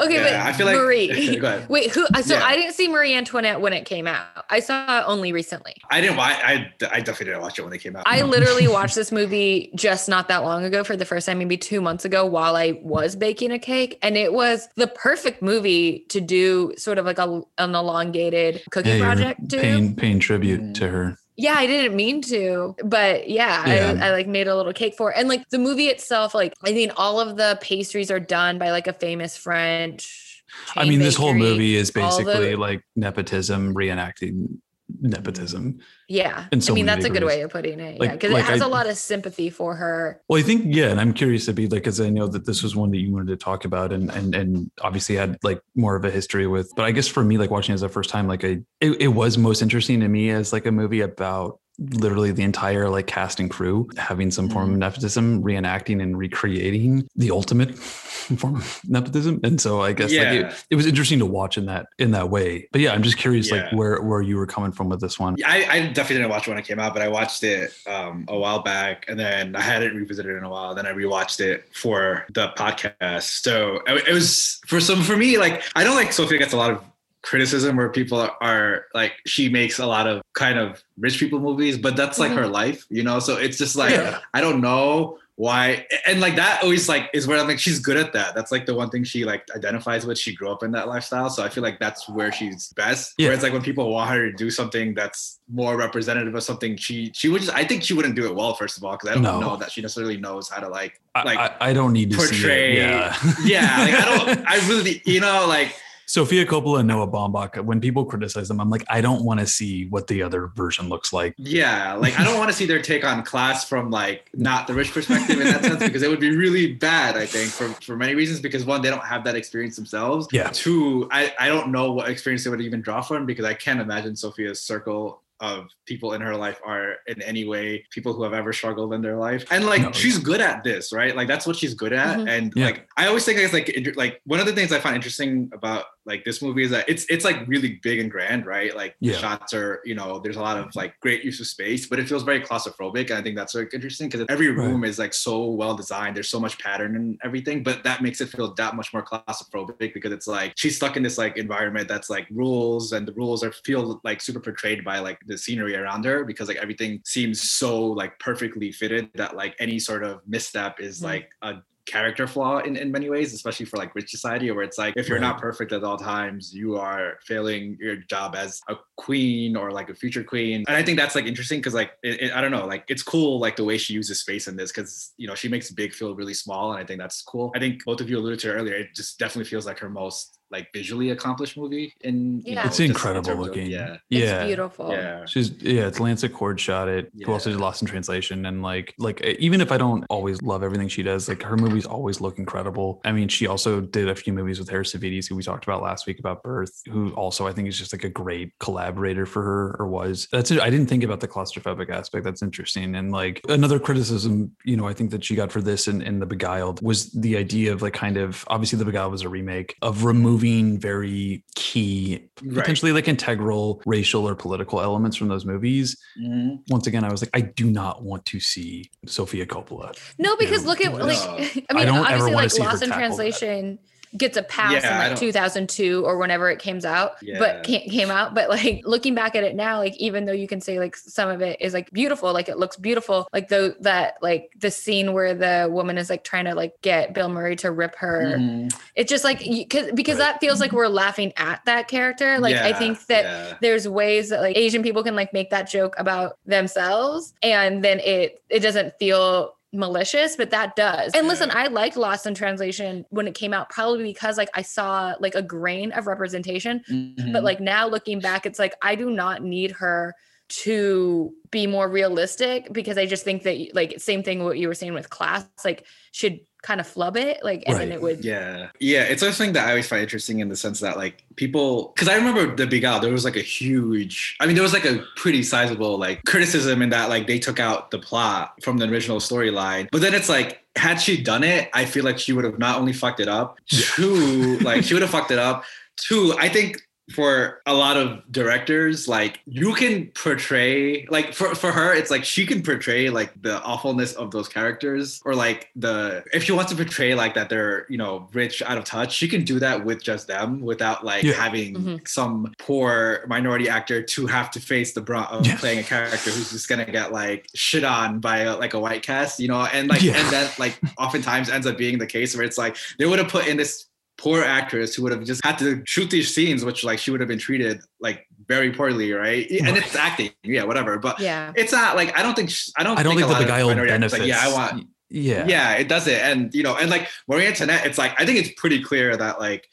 okay, Yeah, but I feel like- Marie. Go ahead. Wait, who? So Yeah. I didn't see Marie Antoinette when it came out. I saw it only recently. I didn't watch. I, I definitely didn't watch it when they came out. I literally watched this movie just not that long ago for the first time, maybe two months ago, while I was baking a cake. And it was the perfect movie to do sort of like a, an elongated cookie yeah, project to. paying paying tribute mm. to her. Yeah, I didn't mean to, but yeah, Yeah. I, I like made a little cake for it. And like the movie itself, like I mean, all of the pastries are done by like a famous French. I chain mean, this whole movie is All the- basically like nepotism reenacting nepotism. yeah. in so I mean, that's a good way of putting it. Like- yeah, because like it has I- a lot of sympathy for her. Well, I think yeah, and I'm curious to be like, because I know that this was one that you wanted to talk about, and and and obviously had like more of a history with. But I guess for me, like watching it as the first time, like I it, it was most interesting to me as like a movie about literally the entire like cast and crew having some form Mm-hmm. of nepotism, reenacting and recreating the ultimate [LAUGHS] form of nepotism. And so I guess like Yeah. it, it was interesting to watch in that in that way. But yeah, I'm just curious like where where you were coming from with this one. I, I definitely didn't watch it when it came out, but I watched it um, a while back, and then I hadn't revisited it in a while. Then I rewatched it for the podcast. So it, it was for some for me. Like I don't like Sofia gets a lot of criticism where people are, are like she makes a lot of kind of rich people movies, but that's like her mm-hmm. life, you know. So it's just like Yeah. I don't know why and like that always like is where I'm like she's good at that. That's like the one thing she like identifies with. She grew up in that lifestyle. So I feel like that's where she's best. Yeah. Whereas like when people want her to do something that's more representative of something she she would just I think she wouldn't do it well, first of all, because I don't No. know that she necessarily knows how to like I- like I, I don't need to portray. Yeah. yeah, like I don't [LAUGHS] I really you know, like Sofia Coppola and Noah Baumbach, when people criticize them, I'm like, I don't want to see what the other version looks like. Yeah, like I don't want to see their take on class from like not the rich perspective in that sense [LAUGHS] because it would be really bad. I think for for many reasons because one they don't have that experience themselves. Yeah. Two, I I don't know what experience they would even draw from because I can't imagine Sofia's circle of people in her life are in any way people who have ever struggled in their life and like No, she's good at this right like that's what she's good at Mhm. and Yeah. like i always think it's like inter- like one of the things i find interesting about like this movie is that it's it's like really big and grand right like the Yeah. shots are you know there's a lot of like great use of space but it feels very claustrophobic and i think that's like interesting because every Right. room is like so well designed there's so much pattern and everything but that makes it feel that much more claustrophobic because it's like she's stuck in this like environment that's like rules and the rules are feel like super portrayed by like the scenery around her because like everything seems so like perfectly fitted that like any sort of misstep is Mhm. like a character flaw in, in many ways, especially for like rich society where it's like if you're not perfect at all times, you are failing your job as a queen or like a future queen. And I think that's like interesting because like it, it- I don't know, like it's cool like the way she uses space in this because you know she makes big feel really small, and I think that's cool. I think both of you alluded to earlier. It just definitely feels like her most like visually accomplished movie in you Yeah. know, It's just in incredible terms of- looking. yeah. Yeah. It's beautiful. Yeah. She's yeah, it's Lance Acord shot it. Who also did Lost in Translation and like like even if I don't always love everything she does, like her movies always look incredible. I mean, she also did a few movies with Harris Savides, who we talked about last week about Birth, who also I think is just like a great collaborator for her or was. That's it. I didn't think about the claustrophobic aspect. That's interesting. And like another criticism, you know, I think that she got for this and in, The Beguiled was the idea of like kind of obviously The Beguiled was a remake of removing very key, Right. potentially like integral racial or political elements from those movies. Mhm. Once again, I was like, I do not want to see Sofia Coppola. No, because look at like I [LAUGHS] I mean, don't obviously wanna like see her Lost in tackle that. Gets a pass Yeah, in like 2002 or whenever it came out, Yeah. but came, out. But like looking back at it now, like even though you can say like some of it is like beautiful, like it looks beautiful, like the that like the scene where the woman is like trying to like get Bill Murray to rip her. Mhm. It's just like because because that feels like we're laughing at that character. Like I think that yeah. there's ways that like Asian people can like make that joke about themselves, and then it it doesn't feel malicious, but that does. And listen, I liked Lost in Translation when it came out, probably because like I saw like a grain of representation. Mhm. But like now looking back, it's like I do not need her to be more realistic because I just think that like same thing what you were saying with class like should kind of flub it like and then it would Yeah. Yeah. It's also something that I always find interesting in the sense that like people because I remember the Beguiled, there was like a huge I mean, there was like a pretty sizable like criticism in that like they took out the plot from the original storyline. But then it's like had she done it, I feel like she would have not only fucked it up, two, like she would have fucked it up. Two, I think for a lot of directors, like you can portray like for, for her, it's like she can portray like the awfulness of those characters or like the if she wants to portray like that they're, you know, rich out of touch, she can do that with just them without like Yeah. having Mhm. some poor minority actor to have to face the brunt of Yeah. playing a character who's just gonna get like shit on by a, like a white cast, you know, and like Yeah. and that like oftentimes ends up being the case where it's like they would have put in this poor actress who would have just had to shoot these scenes, which like she would have been treated like very poorly, right? And it's acting, yeah, whatever. But yeah it's not like I don't think sh- I don't. I don't think a the lot of beguiled minority actors, benefits. Like, yeah, I want. Yeah. Yeah, it does it, and you know, and like Marie Antoinette, it's like I think it's pretty clear that like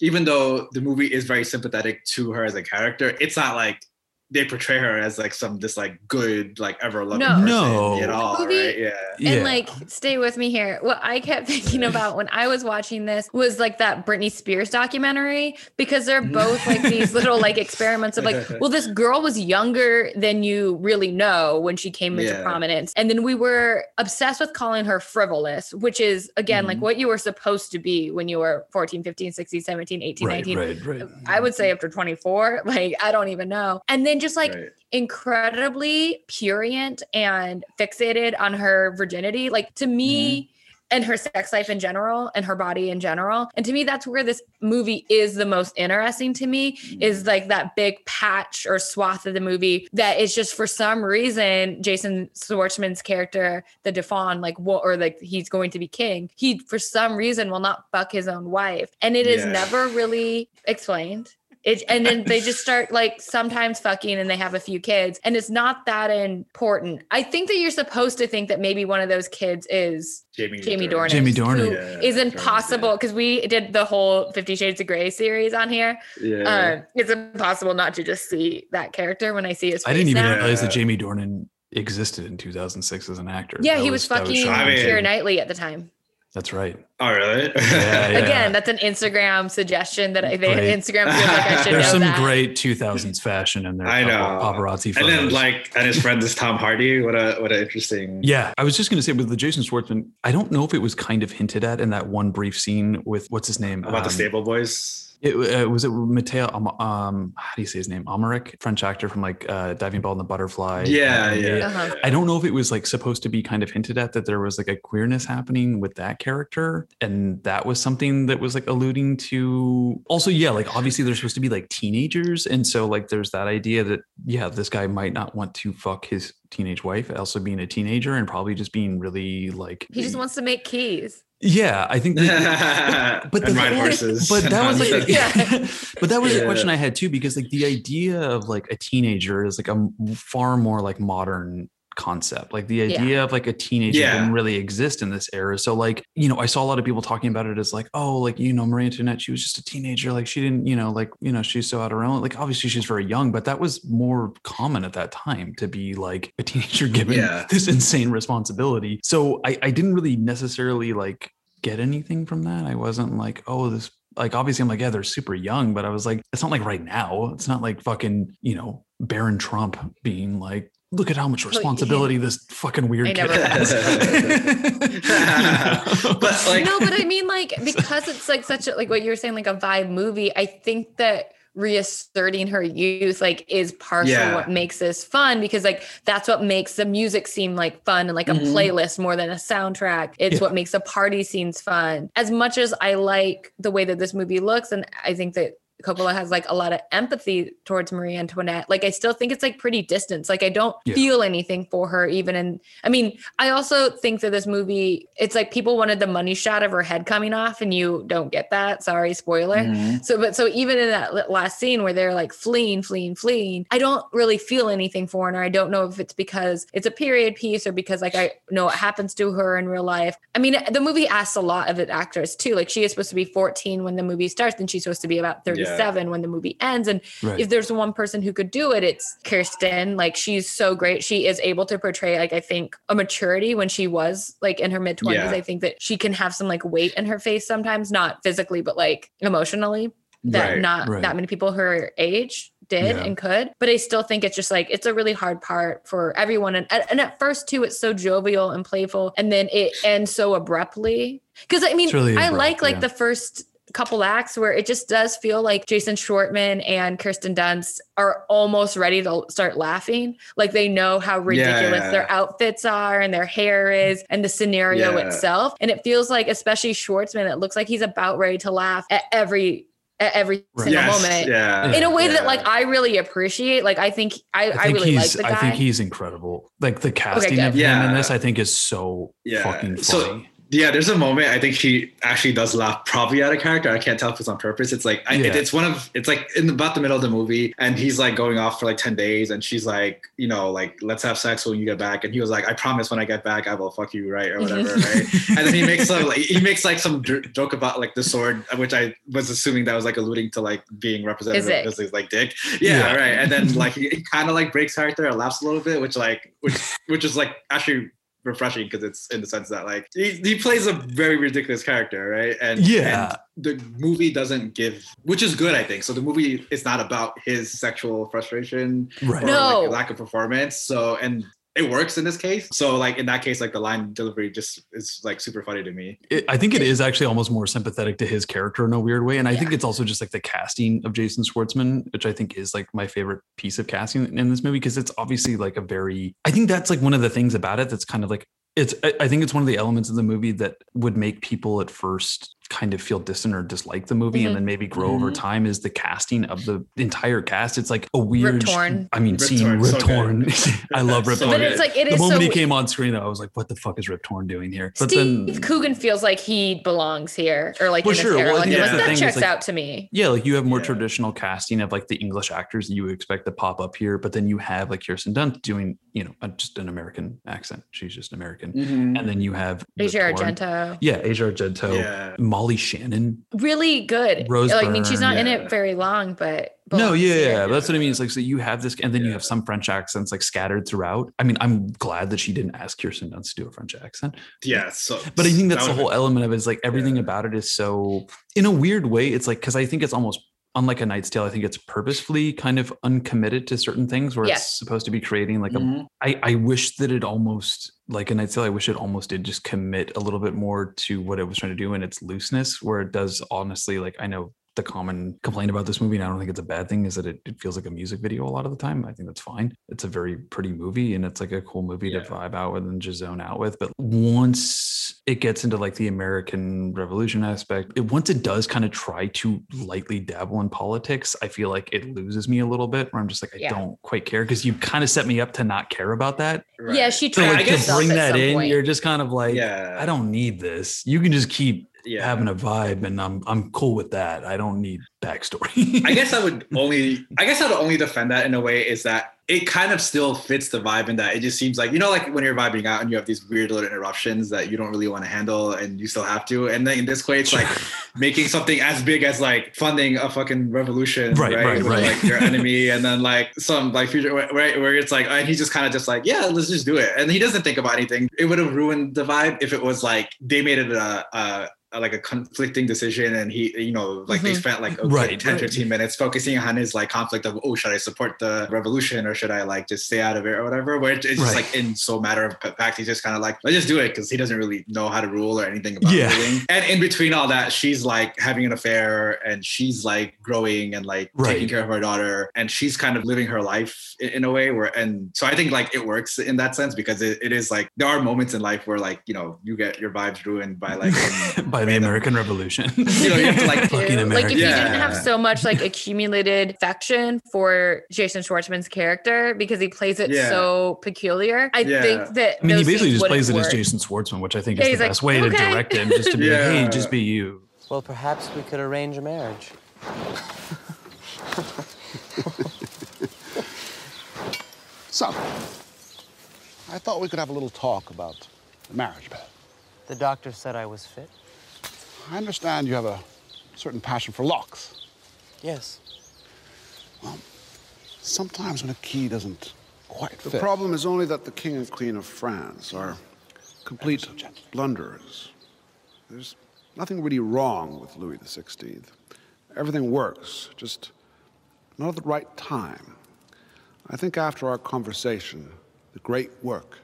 even though the movie is very sympathetic to her as a character, it's not like they portray her as like some this like good like ever loving No. person No. at all, Movie- right? Yeah. Yeah. And like, stay with me here. What I kept thinking about when I was watching this was like that Britney Spears documentary because they're both like these little [LAUGHS] like experiments of like, well, this girl was younger than you really know when she came into Yeah. prominence. And then we were obsessed with calling her frivolous, which is again like Mhm. what you were supposed to be when you were 14, 15, 16, 17, 18, Right, 19. right, right. I would say up to 24. Like, I don't even know. And then just like Right. incredibly purient and fixated on her virginity. Like to me, mm-hmm. and her sex life in general and her body in general. And to me, that's where this movie is the most interesting to me mm-hmm. is like that big patch or swath of the movie that is just for some reason, Jason Schwartzman's character, the Dauphin, like what, or like he's going to be king. He, for some reason, will not fuck his own wife. And it is Yeah. never really explained. It, and then they just start like sometimes fucking and they have a few kids and it's not that important. I think that you're supposed to think that maybe one of those kids is Jamie, Jamie Dornan. Dornan. Jamie Dornan. who Yeah, is impossible because we did the whole Fifty Shades of Grey series on here. Yeah. Uh, it's impossible not to just see that character when I see his face I didn't even now. realize that Jamie Dornan existed in 2006 as an actor. Yeah, That he was, that fucking shocking. I mean- Keira Knightley at the time. That's right. Oh really? Yeah, yeah. [LAUGHS] Again, that's an Instagram suggestion that I think Great. Instagram feels like I should There's know some that. great 2000s fashion in there. I know. paparazzi and then like and his friend is Tom Hardy. What a what an interesting. Yeah, I was just going to say with the Jason Schwartzman, I don't know if it was kind of hinted at in that one brief scene with what's his name About the Um, Stable Boys. It uh, was it Mateo. Um, um, how do you say his name? Amaric, French actor from like uh, Diving Bell and the Butterfly. Yeah, Um, yeah. Uh-huh. I don't know if it was like supposed to be kind of hinted at that there was like a queerness happening with that character, and that was something that was like alluding to. Also, yeah, like obviously they're supposed to be like teenagers, and so like there's that idea that yeah, this guy might not want to fuck his teenage wife, also being a teenager and probably just being really like He just wants to make keys. Yeah, I think. That, [LAUGHS] and ride horses. But that was like, [LAUGHS] Yeah. [LAUGHS] but that was a question I had too because like the idea of like a teenager is like a far more like modern concept. Like the Yeah. idea of like a teenager Yeah. didn't really exist in this era. So like you know, I saw a lot of people talking about it as like, oh, like you know, Marie Antoinette, she was just a teenager. Like she didn't, you know, like you know, she's so out of her own. Like obviously she's very young, but that was more common at that time to be like a teenager [LAUGHS] given Yeah. this insane responsibility. So I, I didn't really necessarily like get anything from that. I wasn't like, oh, this like obviously I'm like, yeah, they're super young, but I was like, it's not like right now. It's not like fucking, you know, Baron Trump being like, look at how much yeah. responsibility this fucking weird I kid has. You [LAUGHS] know? [LAUGHS] but like no, but I mean, like, because it's like such a like what you were saying, like a vibe movie. I think that reasserting her youth like is partial Yeah. what makes this fun because like that's what makes the music seem like fun and like a Mhm. playlist more than a soundtrack it's Yeah. what makes the party scenes fun as much as i like the way that this movie looks and i think that Coppola has like a lot of empathy towards Marie Antoinette. Like I still think it's like pretty distant. Like I don't Yeah. feel anything for her even in I mean, I also think that this movie it's like people wanted the money shot of her head coming off and you don't get that. Sorry, spoiler. Mhm. So but so even in that last scene where they're like fleeing, fleeing, fleeing, I don't really feel anything for her. I don't know if it's because it's a period piece or because like I know what happens to her in real life. I mean, the movie asks a lot of the actors too. Like she is supposed to be 14 when the movie starts and she's supposed to be about 36 37 when the movie ends. And Right. if there's one person who could do it, it's Kirsten. Like she's so great. She is able to portray like I think a maturity when she was like in her mid 20s. Yeah. I think that she can have some like weight in her face sometimes, not physically, but like emotionally. That Right, not right. that many people her age did Yeah. and could. But I still think it's just like it's a really hard part for everyone. And and at first too, it's so jovial and playful, and then it ends so abruptly. Because I mean, really I abrupt, like like yeah. the first couple acts where it just does feel like Jason Schwartzman and Kirsten Dunst are almost ready to start laughing. Like they know how ridiculous Yeah. their outfits are and their hair is and the scenario Yeah. itself. And it feels like, especially Schwartzman, it looks like he's about ready to laugh at every at every single Yes, moment. yeah, In a way that like I really appreciate. Like I think I, I, I think really like he's the guy. I think he's incredible. Like the casting good. of him in this, I think is so Yeah. fucking So- funny. Yeah, there's a moment I think she actually does laugh probably out of character. I can't tell if it's on purpose. It's like I, it- it's one of it's like in about the middle of the movie, and he's like going off for like ten days, and she's like, you know, like let's have sex when you get back, and he was like, I promise when I get back I will fuck you right or whatever, [LAUGHS] right? And then he makes some like he makes like some dr- joke about like the sword, which I was assuming that was like alluding to like being representative His dick. of his like dick. Yeah, Yeah. right. And then like he, he kind of like breaks character and laughs a little bit, which like which which is like actually refreshing because it's in the sense that like he, he plays a very ridiculous character right and Yeah. and the movie doesn't give which is good i think so the movie is not about his sexual frustration Right. or No. like lack of performance so and it works in this case so like in that case like the line delivery just is like super funny to me It, I think it is actually almost more sympathetic to his character in a weird way, and I think it's also just like the casting of Jason Schwartzman, which I think is like my favorite piece of casting in this movie because it's obviously like a very. I think that's like one of the things about it that's kind of like it's. I, I think it's one of the elements of the movie that would make people at first kind of feel distant or dislike the movie, Mhm. and then maybe grow over Mhm. time is the casting of the entire cast. It's like a weird. Torn. I mean, Rip seeing Torn, Rip so. Torn. [LAUGHS] I love Rip So Torn. but it's like it the is moment so he came on screen, though, I was like, "What the fuck is Rip Torn doing here?" But Steve then, Coogan feels like he belongs here or like Well, in this sure. Well, like, think I'm that's the that thing is, checks like- out to me. Yeah, like you have more Yeah. traditional casting of like the English actors that you would expect to pop up here, but then you have like Kirsten Dunst doing, you know, just an American accent. She's just American, and then you have Asia Argento. Yeah, Asia Argento, Yeah. Molly Shannon. Really good. Rose like, I mean, she's not in it very long, but no, belongs yeah, yeah, that's what I mean. It's like so you have this, and then you have some French accents like scattered throughout. I mean, I'm glad that she didn't ask Kirsten Dunst to do a French accent. yeah so But I think that's that the would- whole element of it is like everything Yeah. about it is so, in a weird way, it's like, because I think it's almost unlike a Knight's Tale, I think it's purposefully kind of uncommitted to certain things where Yes. it's supposed to be creating like Mhm. a. I, I wish that it almost, like a Knight's Tale, I wish it almost did just commit a little bit more to what it was trying to do and its looseness, where it does honestly, like, I know the common complaint about this movie, and I don't think it's a bad thing, is that it, it feels like a music video a lot of the time. I think that's fine. It's a very pretty movie and it's like a cool movie Yeah. to vibe out with and just zone out with. But once it gets into like the American Revolution aspect, it, once it does kind of try to lightly dabble in politics, I feel like it loses me a little bit where I'm just like, I Yeah. don't quite care because you kind of set me up to not care about that. Right. Yeah, she So like to bring that in, point. you're just kind of like, Yeah. I don't need this. You can just keep yeah having a vibe and I'm I'm cool with that. I don't need backstory. I guess I would [LAUGHS] only I guess I would only defend that in a way is that it kind of still fits the vibe in that it just seems like you know like when you're vibing out and you have these weird little interruptions that you don't really want to handle and you still have to and then in this way it's like [LAUGHS] making something as big as like funding a fucking revolution Right, right, right, with, right. like your enemy [LAUGHS] and then like some like future right where it's like and he's just kind of just like yeah let's just do it and he doesn't think about anything it would have ruined the vibe if it was like they made it a, a a, like a conflicting decision and he you know like they Mhm. spent like good Right, 10 right. 15 minutes focusing on his like conflict of oh should i support the revolution or should i like just stay out of it or whatever where it's just Right. like in so matter of fact he's just kind of like let's just do it because he doesn't really know how to rule or anything about Yeah. ruling and in between all that she's like having an affair and she's like growing and like Right. taking care of her daughter and she's kind of living her life in, in a way where and so i think like it works in that sense because it, it is like there are moments in life where like you know you get your vibes ruined by like [LAUGHS] some by the American Revolution. [LAUGHS] You know, you have to, like, fucking Like American. if you didn't have so much like accumulated affection for Jason Schwartzman's character because he plays it Yeah. so peculiar, I Yeah. think that I mean, he basically just plays it as. Jason Schwartzman, which I think Yeah, is he's the like, best way to direct him, just to be like, hey, just be you. Well, perhaps we could arrange a marriage. [LAUGHS] So, I thought we could have a little talk about the marriage bed. The doctor said I was fit. I understand you have a certain passion for locks. Yes. Well, sometimes when a key doesn't quite fit. The problem is only that the King and Queen of France are complete blunderers. There's nothing really wrong with Louis XVI. Everything works, just not at the right time. I think after our conversation, the great work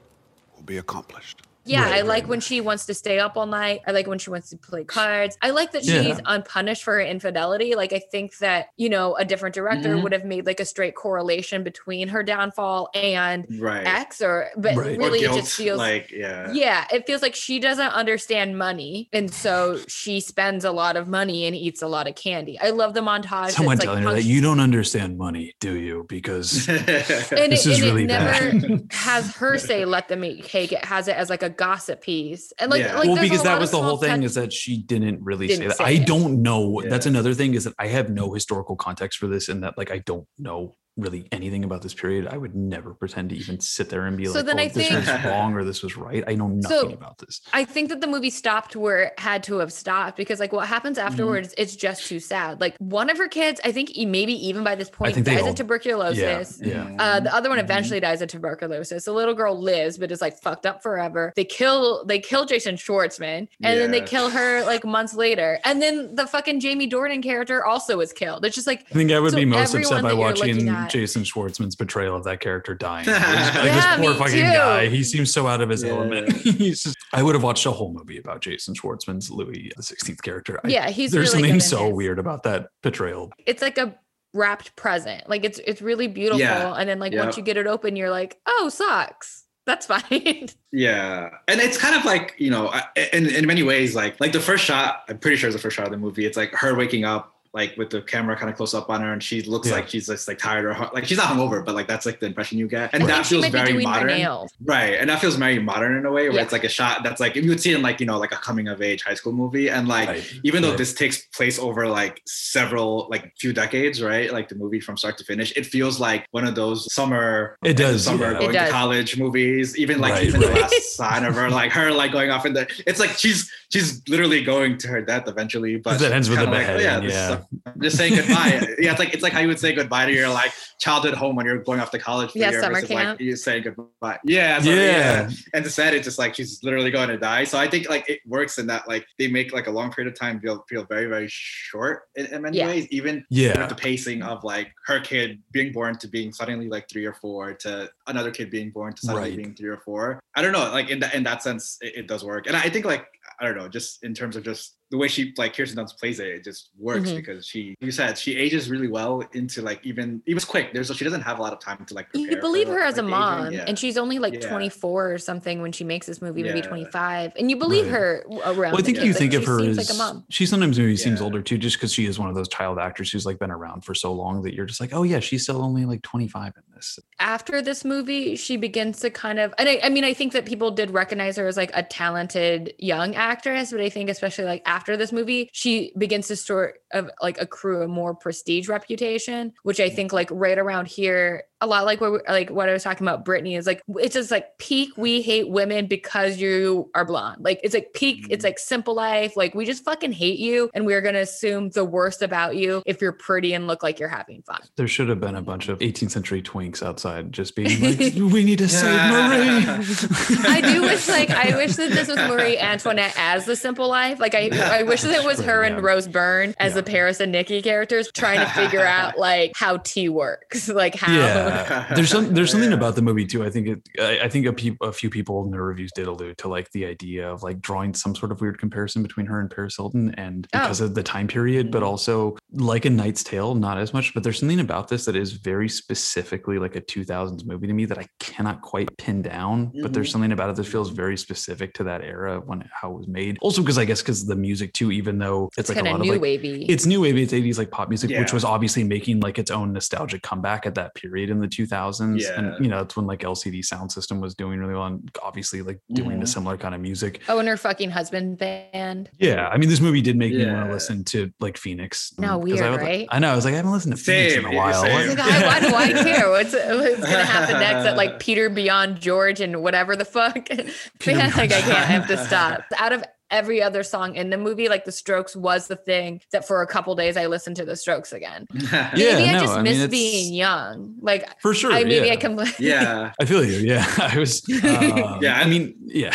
will be accomplished. Yeah, I like when she wants to stay up all night. I like when she wants to play cards. I like that Yeah. she's unpunished for her infidelity. Like I think that, you know, a different director Mhm. would have made like a straight correlation between her downfall and Right. X or but Right. Really it just feels like, yeah. Yeah, it feels like she doesn't understand money and so she spends a lot of money and eats a lot of candy. I love the montage. Someone telling like, her that you don't understand money, do you? Because [LAUGHS] and this it, is really it never bad. has her say let them eat cake. It has it as like a gossip piece. And like, like well, because that was the whole thing touch- is that she didn't really say Didn't that. say I it. don't know. That's another thing is that I have no historical context for this, and that like I don't know really anything about this period. I would never pretend to even sit there and be So like, then oh, I this think- was wrong or this was right. I know [LAUGHS] nothing So- about this. I think that the movie stopped where it had to have stopped because like what happens Mm-hmm. afterwards, it's just too sad. Like one of her kids, I think maybe even by this point think dies all- of tuberculosis. Yeah, yeah. Uh, the other Mm-hmm. one eventually dies of tuberculosis. The little girl lives, but is like fucked up forever. They kill they kill Jason Schwartzman, and then they kill her like months later. And then the fucking Jamie Dornan character also is killed. It's just like I think I would so be most upset by watching looking Jason Schwartzman's portrayal of that character dying. [LAUGHS] like Yeah, this poor me fucking too. guy. He seems so out of his element. [LAUGHS] he's just, I would have watched a whole movie about Jason Schwartzman's Louis the Sixteenth character. Yeah, he's there's really something so his. weird about that portrayal. it's like a wrapped present. Like it's it's really beautiful. Yeah. And then like once you get it open, you're like, oh, socks. That's [LAUGHS] fine. Yeah, and it's kind of like you know, in in many ways, like like the first shot. I'm pretty sure it's the first shot of the movie. It's like her waking up, like with the camera kind of close up on her, and she looks Yeah. like she's just like tired or like she's not hungover, but like that's like the impression you get, and I that think she feels might be very doing modern, nails. right? And that feels very modern in a way, where Yeah. it's like a shot that's like you would see in like you know like a coming of age high school movie, and like even though Right. this takes place over like several like few decades, right? Like the movie from start to finish, it feels like one of those summer It does, summer yeah. going It to college movies, even like Right, even the last [LAUGHS] sign of her, like her like going off in the it's like she's she's literally going to her death eventually. But That ends with a kinda like, oh, beheading, this is- yeah. I'm just saying goodbye. yeah, it's like it's like how you would say goodbye to your like childhood home when you're going off to college for Yeah, a year summer camp. like you saying goodbye. Yeah, summer- Yeah. And instead it's just like she's literally going to die. So I think like it works in that like they make like a long period of time feel feel very, very short in, in many Yeah. ways, even Yeah. with the pacing of like her kid being born to being suddenly like three or four to another kid being born to suddenly Right. being three or four. I don't know, like in that in that sense, it, it does work. And I think like I don't know, just in terms of just the way she like Kirsten Dunst plays it, it just works Mhm. because she you said she ages really well into like even even quick. There's she doesn't have a lot of time to like You prepare believe for, her as a mom, aging. Yeah. and she's only like Yeah. 24 or something when she makes this movie, maybe Yeah. 25, and you believe Right. her around. Well, I think you. Like, think of her as like a mom. she sometimes maybe seems older too, just because she is one of those child actors who's like been around for so long that you're just like, oh yeah, she's still only like 25 in this. After this movie, she begins to kind of, and I, I mean, I think that people did recognize her as like a talented young actress, but I think especially like after this movie, she begins to sort of like accrue a more prestige reputation, which I think like right around here, a lot like what we- like what I was talking about, Brittany is like it's just like peak. We hate women because you are blonde. Like it's like peak. It's mm. like simple life. Like we just fucking hate you, and we're gonna assume the worst about you if you're pretty and look like you're having fun. There should have been a bunch of 18th century twinks outside just being like, [LAUGHS] we need to save Marie. [LAUGHS] I do wish like I wish that this was Marie Antoinette as the simple life. Like I I wish that it was her and Rose Byrne as the Paris and Nikki characters trying to figure out [LAUGHS] like how tea works. Like how yeah [LAUGHS] there's some there's something about the movie too i think it i, I think a, peop a few people in the reviews did allude to like the idea of like drawing some sort of weird comparison between her and paris hilton and Oh. because of the time period but also like a knight's tale not as much but there's something about this that is very specifically like a 2000s movie to me that i cannot quite pin down but there's Mhm. something about it that feels very specific to that era when it, how it was made also because i guess because the music too even though it's, it's like a lot of of new like wavy. it's new wave it's 80s like pop music which was obviously making like its own nostalgic comeback at that period in the 2000s Yeah. and you know that's when like lcd sound system was doing really well and obviously like doing a Mhm. similar kind of music oh, and her fucking husband band. yeah i mean this movie did make me want to listen to like phoenix No, 'cause weird, I, was- right? i know i was like i haven't listened to phoenix in a while. What- Like, I, why do I care? What's, what's gonna happen next at like [LAUGHS] Peter Beyond George and whatever the fuck? [LAUGHS] Man, like I can't I have to stop. Out of every other song in the movie, like the Strokes was the thing that for a couple days I listened to the Strokes again. [LAUGHS] Yeah, maybe I no, just I mean, miss it's- being young. Like For sure, I maybe yeah. I can. [LAUGHS] Yeah. I feel you. Yeah, [LAUGHS] I was. Um, Yeah, I mean, yeah.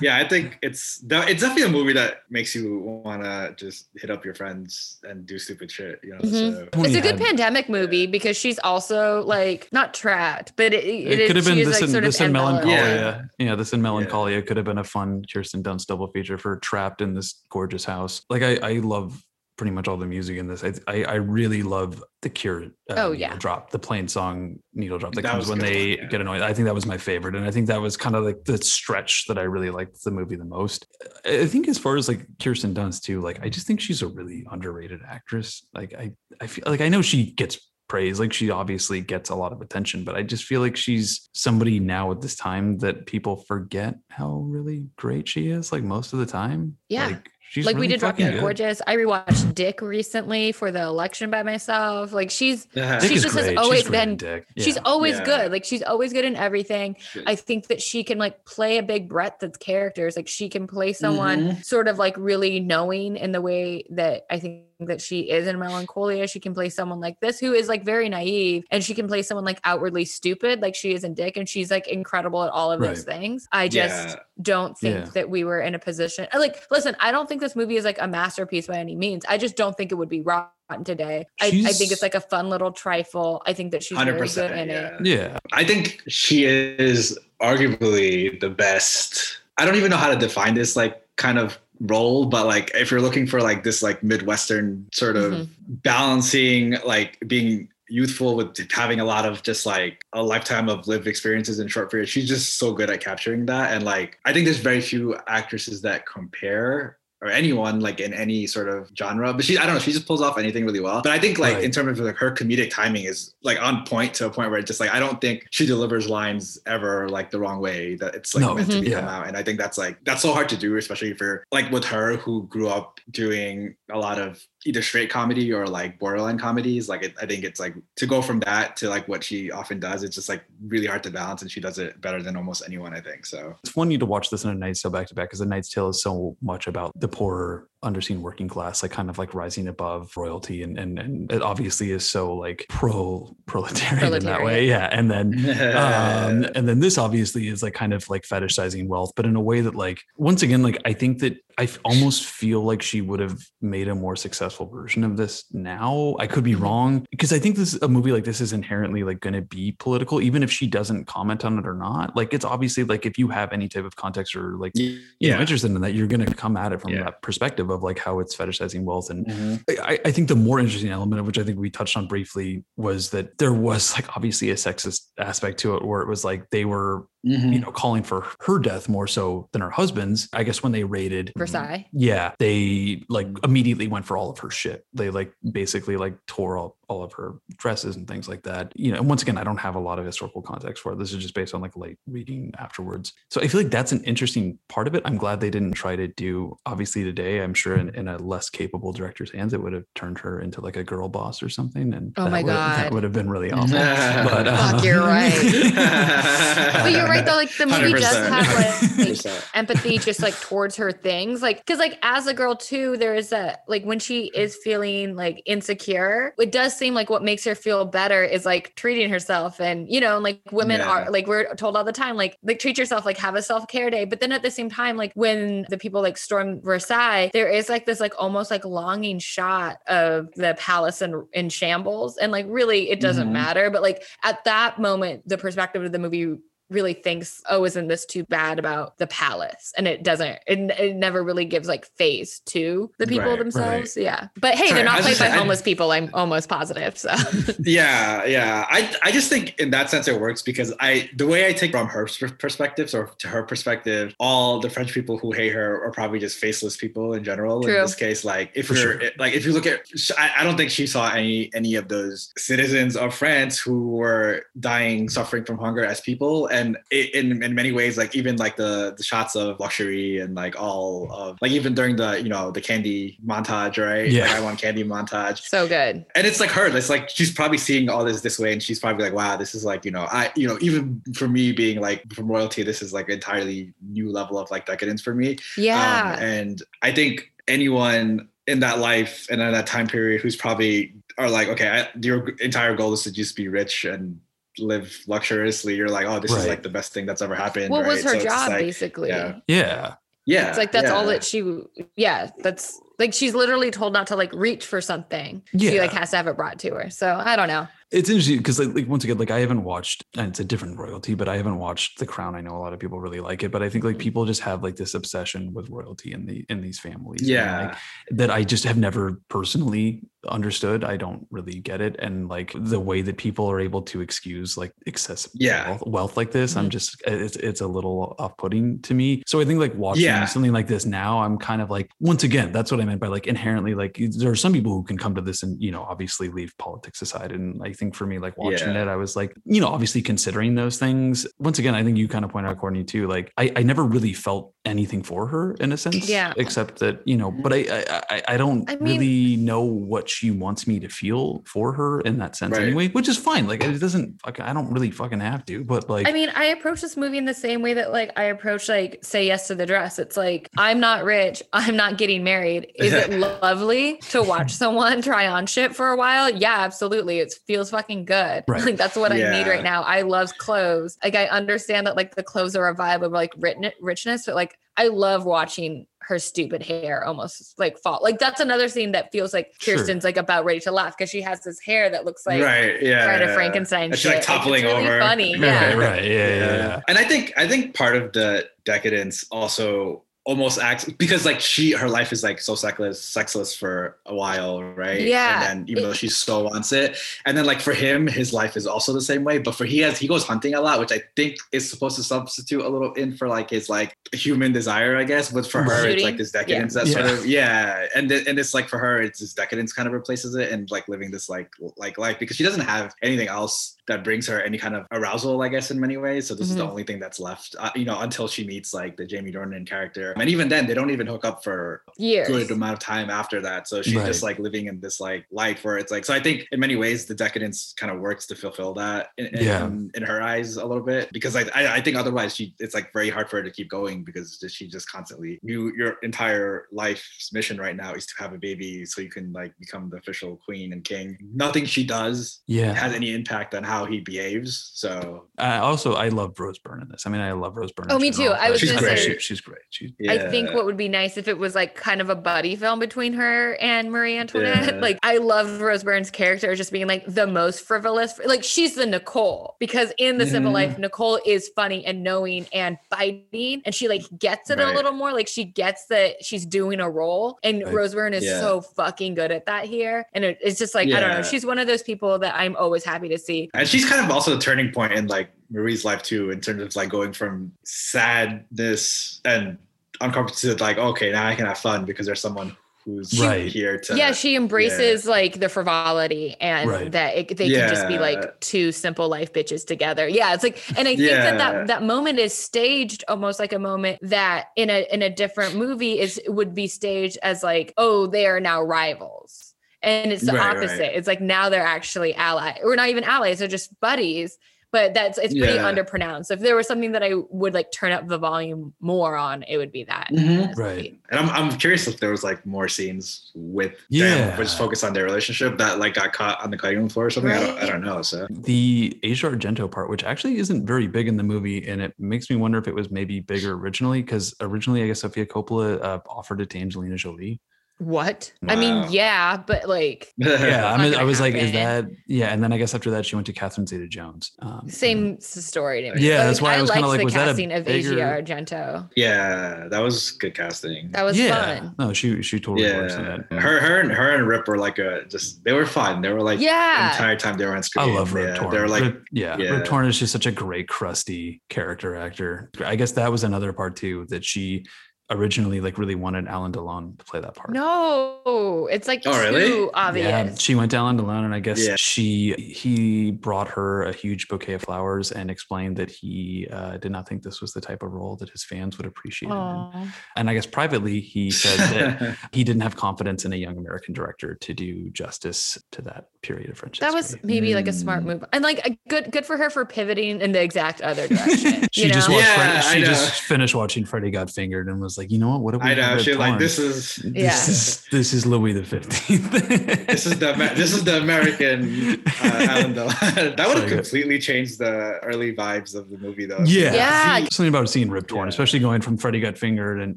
Yeah, I think it's it's definitely a movie that makes you want to just hit up your friends and do stupid shit. You know, Mhm. so It's a good pandemic movie because she's also like not trapped, but it, It, it, could have been this like and sort this of and melancholia. Yeah. this and melancholia could have been a fun Kirsten Dunst double feature for trapped in this gorgeous house. Like I, I love pretty much all the music in this. I, I, I really love the Cure. Uh, Oh, yeah. drop the Plainsong Needle drop that, That comes was when good, they yeah. get annoyed. I think that was my favorite, and I think that was kind of like the stretch that I really liked the movie the most. I I think as far as like Kirsten Dunst too, like I just think she's a really underrated actress. Like I, I feel like I know she gets praise like she obviously gets a lot of attention but i just feel like she's somebody now at this time that people forget how really great she is like most of the time Yeah. like she's like we did Rocky fucking and good. Gorgeous. I rewatched Dick recently for the election by myself. Like she's Dick she is just great. has always great in been Dick. she's always Yeah. good. Like she's always good in everything. I think that she can like play a big breadth of characters. Like she can play someone Mm-hmm. Mhm. sort of like really knowing in the way that I think that she is in Melancholia. She can play someone like this who is like very naive and she can play someone like outwardly stupid like she is in Dick and she's like incredible at all of those things. I just Yeah. don't think Yeah. that we were in a position like listen i don't think this movie is like a masterpiece by any means i just don't think it would be rotten today I, I think it's like a fun little trifle i think that she's very good 100%. in it Yeah. yeah I think she is arguably the best. I don't even know how to define this like kind of role, but like if you're looking for like this like Midwestern sort of Mhm. balancing like being youthful with having a lot of just like a lifetime of lived experiences in short periods. She's just so good at capturing that. And like I think there's very few actresses that compare or anyone like in any sort of genre. But she I don't know, she just pulls off anything really well. But I think like Right. in terms of like her comedic timing is like on point to a point where it's just like I don't think she delivers lines ever like the wrong way that it's like No. meant to be Mhm. come out. And I think that's like that's so hard to do, especially for like with her who grew up doing a lot of either straight comedy or like borderline comedies. Like it, I think it's like to go from that to like what she often does, it's just like really hard to balance and she does it better than almost anyone, I think. So it's funny to watch this in a Knight's Tale back to back because a Knight's Tale is so much about the poor, underseen working class, like kind of like rising above royalty, and and and it obviously is so like pro proletarian in that way, yeah. And then um, [LAUGHS] and then this obviously is like kind of like fetishizing wealth, but in a way that like once again, like I think that i almost feel like she would have made a more successful version of this now. I could be wrong because I think this a movie like this is inherently like going to be political, even if she doesn't comment on it or not. Like it's obviously like if you have any type of context or like you know Yeah. interested in that, you're going to come at it from Yeah. that perspective of like how it's fetishizing wealth and Mhm. I, I think the more interesting element of which I think we touched on briefly was that there was like obviously a sexist aspect to it where it was like they were Mhm. you know calling for her death more so than her husband's. I guess when they raided versailles yeah, they like immediately went for all of her shit. They like basically like tore all, all of her dresses and things like that. You know, and once again, I don't have a lot of historical context for it. This is just based on like late reading afterwards. So I feel like that's an interesting part of it. I'm glad they didn't try to do obviously today. I'm sure in, in a less capable director's hands, it would have turned her into like a girl boss or something. And Oh that my would- that would have been really [LAUGHS] awful. but [LAUGHS] Fuck, you're right. uh, [LAUGHS] but you're right though like the movie does 100%. have like [LAUGHS] 100%. empathy just like towards her things like because like as a girl too there is that like when she is feeling like insecure it does seem like what makes her feel better is like treating herself and you know like women Yeah. are like we're told all the time like like treat yourself like have a self-care day but then at the same time like when the people like storm versailles there is like this like almost like longing shot of the palace in, in shambles and like really it doesn't Mhm. matter but like at that moment the perspective of the movie really thinks, oh, isn't this too bad about the palace? And it doesn't, it, it never really gives like face to the people Right, themselves. Yeah. But hey, Sorry, they're not was played just by saying, I- homeless people. I'm almost positive. So [LAUGHS] yeah yeah i i just think in that sense it works because i the way i take from her pers- perspective or to her perspective all the french people who hate her are probably just faceless people in general True. in this case like if For you're sure. like if you look at I, I don't think she saw any any of those citizens of france who were dying suffering from hunger as people and it, in in many ways, like even like the the shots of luxury and like all of like even during the you know the candy montage, right? Yeah. Like, I want candy montage. So good. And it's like her. It's like she's probably seeing all this this way, and she's probably like, "Wow, this is like you know, I you know, even for me being like from royalty, this is like entirely new level of like decadence for me." Yeah. Um, and I think anyone in that life and in that time period who's probably are like, okay, I, your entire goal is to just be rich and live luxuriously. You're like, oh, this is like the best thing that's ever happened. what was right? her So job like, basically? Yeah. Yeah. Yeah. It's like that's all that she yeah, that's like she's literally told not to like reach for something. Yeah. She like has to have it brought to her. So I don't know. It's interesting because like, like once again, like I haven't watched, and it's a different royalty, but I haven't watched The Crown. I know a lot of people really like it, but I think like people just have like this obsession with royalty in the in these families. and, Yeah. like, that I just have never personally understood. I don't really get it, and like the way that people are able to excuse like excessive Yeah. wealth, wealth like this, I'm mm-hmm. just uh, it's it's a little off putting to me. So I think like watching Yeah. something like this now, I'm kind of like once again, that's what I meant by like inherently like there are some people who can come to this and you know obviously leave politics aside, and I think for me like watching Yeah. it, I was like you know obviously considering those things. Once again, I think you kind of pointed out Courtney too. Like I, I never really felt anything for her in a sense, Yeah. Except that you know, mm-hmm. but I I I, I don't I mean- really know what she wants me to feel for her in that sense Right. anyway, which is fine. Like it doesn't fucking I don't really fucking have to, but like I mean, I approach this movie in the same way that like I approach like say yes to the dress. It's like I'm not rich, I'm not getting married. Is it [LAUGHS] lovely to watch [LAUGHS] someone try on shit for a while? Yeah, absolutely. It feels fucking good. [LAUGHS] Right. Like that's what I need right now. I love clothes. Like I understand that like the clothes are a vibe of like rit- richness, but like I love watching her stupid hair almost like fall. Like that's another scene that feels like Sure. Kirsten's like about ready to laugh because she has this hair that looks like right. Yeah. Bride of. Frankenstein. She's like shit. it's really over. Funny. Yeah. right, right, yeah, yeah, yeah. And I think I think part of the decadence also almost acts because like she her life is like so sexless sexless for a while right Yeah. and then even though she so wants it and then like for him his life is also the same way but for he has he goes hunting a lot which i think is supposed to substitute a little in for like his like human desire i guess but for her it's like this decadence that Yeah. sort of yeah and th- and it's like for her it's this decadence kind of replaces it and like living this like like life because she doesn't have anything else that brings her any kind of arousal i guess in many ways so this is the Mhm. only thing that's left uh, you know until she meets like the jamie dornan character and even then they don't even hook up for Years. good amount of time after that so she's just like living in this like life where it's like so i think in many ways the decadence kind of works to fulfill that in, in, Yeah. in her eyes a little bit because I, I i think otherwise she it's like very hard for her to keep going because she just constantly you your entire life's mission right now is to have a baby so you can like become the official queen and king nothing she does Yeah. has any impact on how he behaves so I also I love Rose Byrne in this. I mean, I love Rose Byrne. Oh, me general, too. I was She's great. say. she- she's great. She's I think what would be nice if it was like kind of a buddy film between her and Marie Antoinette. Yeah. Like I love Rose Byrne's character just being like the most frivolous. Like she's the Nicole because in the Simple Mhm. Life, Nicole is funny and knowing and biting, and she like gets it a little more. Like she gets that she's doing a role, and Right. Rose Byrne is Yeah. so fucking good at that here. And it, it's just like I don't know. She's one of those people that I'm always happy to see. and she's kind of also a turning point in like Marie's life too, in terms of like going from sadness and uncomfortable to like, okay, now I can have fun because there's someone who's Right. here to yeah, she embraces like the frivolity and Right. that it, they can just be like two simple life bitches together. Yeah, it's like, and I think that, that that moment is staged almost like a moment that in a in a different movie is would be staged as like, oh, they are now rivals. And it's the Right, opposite. right. It's like now they're actually allies, or not even allies, they're just buddies. But that's it's pretty Yeah. underpronounced. If there was something that I would like turn up the volume more on, it would be that. Mhm. Right. And I'm, I'm curious if there was like more scenes with Yeah. them, which focused on their relationship that like got caught on the cutting room floor or something. I, don't, I don't know. So the Asia Argento part, which actually isn't very big in the movie, and it makes me wonder if it was maybe bigger originally, because originally I guess Sofia Coppola uh, offered it to Angelina Jolie. What? I mean, yeah, but like [LAUGHS] Yeah, I mean, I gonna was like, is that yeah? And then I guess after that, she went to Catherine Zeta-Jones. Um, same s- story to me. Yeah, Like, that's why I was kinda like, the was that a casting of Asia Argento. yeah, that was good casting. That was yeah, fun. no, she she totally works in yeah, that. her, her, and her and Rip were like a just they were fun. They were like Yeah. the entire time they were on screen. I love Rip yeah, Torn. They were like Rip, yeah, yeah. Rip Torn is just such a great, crusty character actor. I guess that was another part too that she originally like really wanted Alain Delon to play that part. No, it's like Oh, too really? obvious. Yeah, she went to Alain Delon, and I guess Yeah. she he brought her a huge bouquet of flowers and explained that he uh, did not think this was the type of role that his fans would appreciate. him And I guess privately, he said that [LAUGHS] he didn't have confidence in a young American director to do justice to that period of friendship. That was history. maybe like a smart move, and like a good good for her for pivoting in the exact other direction. [LAUGHS] She you just know? watched. Yeah, Fred- she just finished watching Freddie Got Fingered and was like, you know what? What have we I know. had She like this is This Yeah. is this is Louis the Fifteenth. [LAUGHS] this is the Amer- this is the American uh, [LAUGHS] Alain Delon. [LAUGHS] that would have completely changed the early vibes of the movie, though. Yeah. Yeah. Something about seeing Rip Torn, especially going from Freddie Got Fingered and,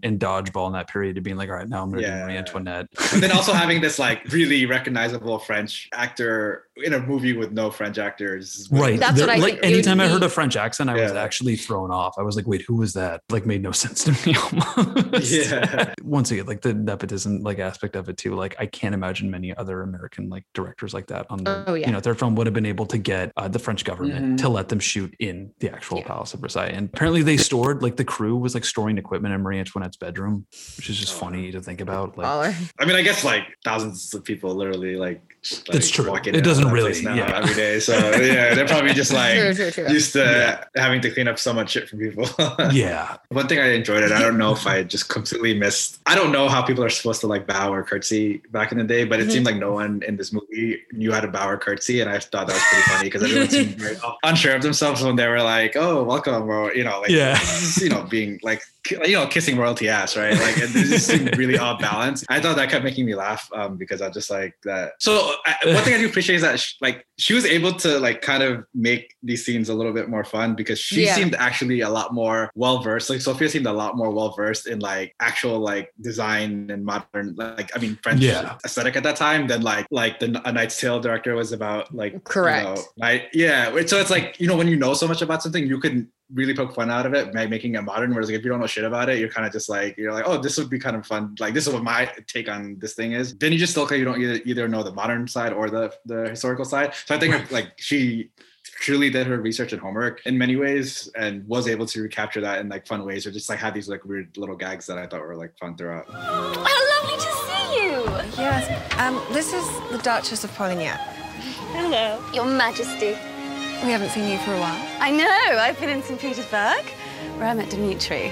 and Dodgeball in that period to being like, all right, now I'm going to Yeah. do Marie Antoinette. and then also having this like really recognizable French actor in a movie with no French actors. Right. That's There- what I like think anytime I heard a French accent, I was actually thrown off. I was like, wait, who was that? Like made no [LAUGHS] sense to me almost. Yeah. Once again, like the nepotism like aspect of it too. Like I can't imagine many other American like directors like that on the Oh, yeah. you know, their film would have been able to get uh, the French government Mhm. to let them shoot in the actual Yeah. Palace of Versailles. And apparently they stored like the crew was like storing equipment in Marie Antoinette's bedroom, which is just funny to think about. Like Baller. I mean, I guess like thousands of people literally like. That's like, true. walk It doesn't really- place now yeah. every day. So yeah, they're probably just [LAUGHS] like True, true, true. used to having to clean up so much shit from people. [LAUGHS] yeah. One thing I enjoyed it. I don't know if I just completely missed. I don't know how people are supposed to like bow or curtsy back in the day, but it Mhm. seemed like no one in this movie knew how to bow or curtsy, and I thought that was pretty funny because everyone seemed [LAUGHS] very unsure of themselves when they were like, "Oh, welcome," or you know, like Yeah. you know, being like you know, kissing royalty ass, right? Like it just seemed really off balance. I thought that kept making me laugh um, because I just like that. So I, one thing I do appreciate is that she, like she was able to like kind of make these scenes a little bit more fun because she Yeah. seemed actually a lot more well versed. Like Sofia seemed a lot more well versed in like actual like design and modern like I mean French Yeah. aesthetic at that time than like like the A Knight's Tale director was about like you Correct. know, like yeah. So it's like you know when you know so much about something you can really poke fun out of it by making it modern. Whereas like, if you don't know shit about it, you're kind of just like you're like, oh, this would be kind of fun. Like this is what my take on this thing is. Then you just still you don't either, either know the modern side or the the historical side. So I think [LAUGHS] like she truly did her research and homework in many ways and was able to recapture that in like fun ways or just like have these like weird little gags that I thought were like fun throughout. How lovely to see you! Yes, um, this is the Duchess of Polignac. Hello. Your Majesty. We haven't seen you for a while. I know. I've been in St. Petersburg, where I met Dmitri.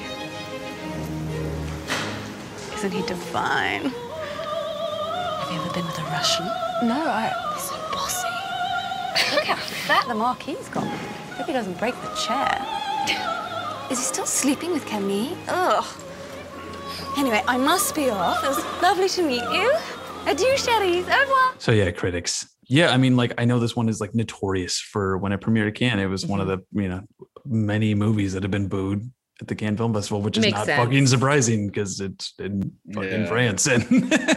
Isn't he divine? Have you ever been with a Russian? No, I. They're so bossy. Look how fat the Marquis's got. Hope he doesn't break the chair. Is he still sleeping with Camille? Ugh. Anyway, I must be off. It was lovely to meet you. Adieu, chéries. Au revoir. So yeah, critics. Yeah, I mean, like I know this one is like notorious for when it premiered at Cannes. It was one of mm-hmm. the you know many movies that have been booed at the Cannes Film Festival, which is Makes not sense. fucking surprising because it's in fucking Yeah. France. And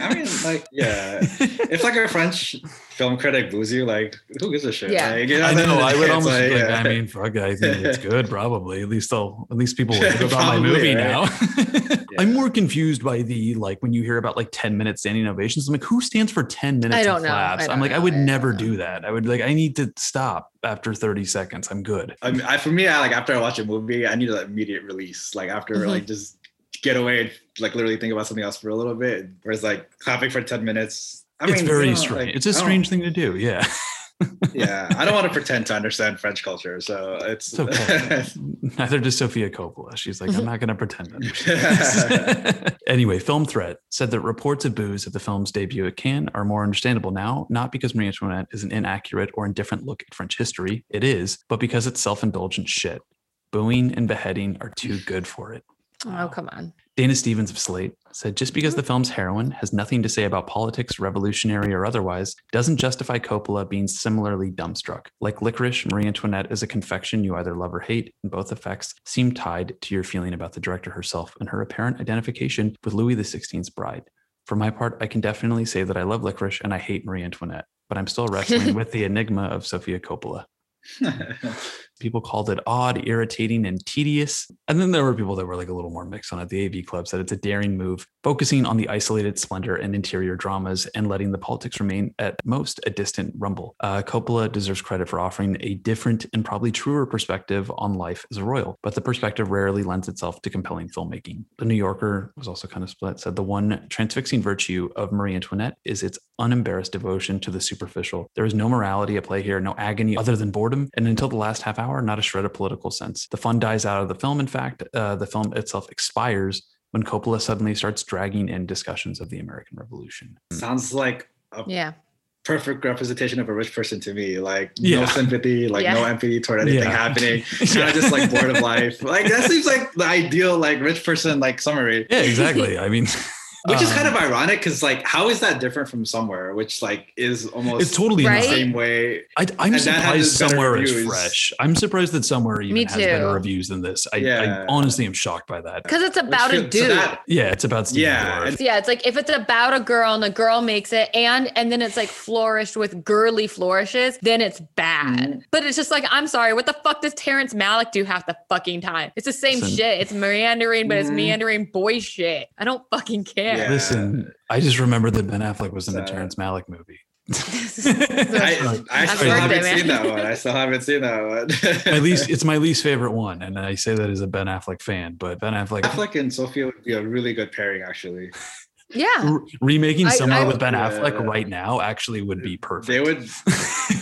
I mean, like, yeah, [LAUGHS] if like a French film critic boos you, like, who gives a shit? Yeah. Like, you know, I at the know. I would almost like, like, yeah. I mean, fuck. I think it's [LAUGHS] good. Probably. At least I'll. At least people will [LAUGHS] think about my movie right? now. I'm more confused by the like when you hear about like 10 minute standing ovations. I'm like, who stands for 10 minutes? I of don't know. claps? I I'm don't like, I would I never know. do that. I would like, I need to stop after 30 seconds. I'm good. I mean, I, for me, I like after I watch a movie, I need an immediate release. Like after, Mhm. like just get away and like literally think about something else for a little bit. Whereas like clapping for ten minutes, I it's mean, very you know, strange. like, it's a strange thing to do. Yeah. [LAUGHS] Yeah, I don't want to pretend to understand French culture, so it's, It's [LAUGHS] okay. Neither does Sofia Coppola. She's like, I'm not going to pretend to understand. [LAUGHS] anyway, Film Threat said that reports of booze at the film's debut at Cannes are more understandable now, not because Marie Antoinette is an inaccurate or indifferent look at French history. It is, but because it's self indulgent shit. Booing and beheading are too good for it. Oh, come on. Dana Stevens of Slate said just because mm-hmm. the film's heroine has nothing to say about politics, revolutionary or otherwise, doesn't justify Coppola being similarly dumbstruck. Like Licorice, Marie Antoinette is a confection you either love or hate, and both effects seem tied to your feeling about the director herself and her apparent identification with Louis XVI's bride. For my part, I can definitely say that I love Licorice and I hate Marie Antoinette, but I'm still wrestling [LAUGHS] with the enigma of Sofia Coppola. [LAUGHS] People called it odd, irritating, and tedious. And then there were people that were like a little more mixed on it. The AV Club said it's a daring move, focusing on the isolated splendor and interior dramas and letting the politics remain at most a distant rumble. Uh, Coppola deserves credit for offering a different and probably truer perspective on life as a royal, but the perspective rarely lends itself to compelling filmmaking. The New Yorker was also kind of split, said the one transfixing virtue of Marie Antoinette is its unembarrassed devotion to the superficial. There is no morality at play here, no agony other than boredom, and until the last half hour, not a shred of political sense. The fun dies out of the film. In fact, uh, the film itself expires when Coppola suddenly starts dragging in discussions of the American Revolution. Sounds like a Yeah. perfect representation of a rich person to me. Like Yeah. no sympathy, like no empathy toward anything Yeah. happening. [LAUGHS] Kind of just like bored of [LAUGHS] life. Like that seems like the ideal like rich person like summary. Yeah, exactly. I mean, Which is kind um, of ironic because like how is that different from somewhere, which like is almost It's totally the not. same way. I, I'm And that had surprised better somewhere is fresh. I'm surprised that somewhere even Me has better reviews than this. I, Yeah. I honestly am shocked by that. Because it's about a So dude. that- Yeah, it's about Steve Yeah, Dorff. yeah, it's like if it's about a girl and the girl makes it and and then it's like flourished with girly flourishes, then it's bad. Mm-hmm. But it's just like, I'm sorry, what the fuck does Terrence Malick do half the fucking time? It's the same Listen. shit. It's meandering, but it's Mhm. meandering boy shit. I don't fucking care. Yeah. Listen, I just remember that Ben Affleck was in a Sad. Terrence Malick movie. [LAUGHS] [LAUGHS] I, I still haven't birthday, seen that one. I still haven't seen that one. my least, it's my least [LAUGHS] favorite one, and I say that as a Ben Affleck fan. But Ben Affleck, Affleck and Sofia would be a really good pairing, actually. Yeah. r- remaking I- Summer I- with Ben Affleck right now actually would be perfect. They would,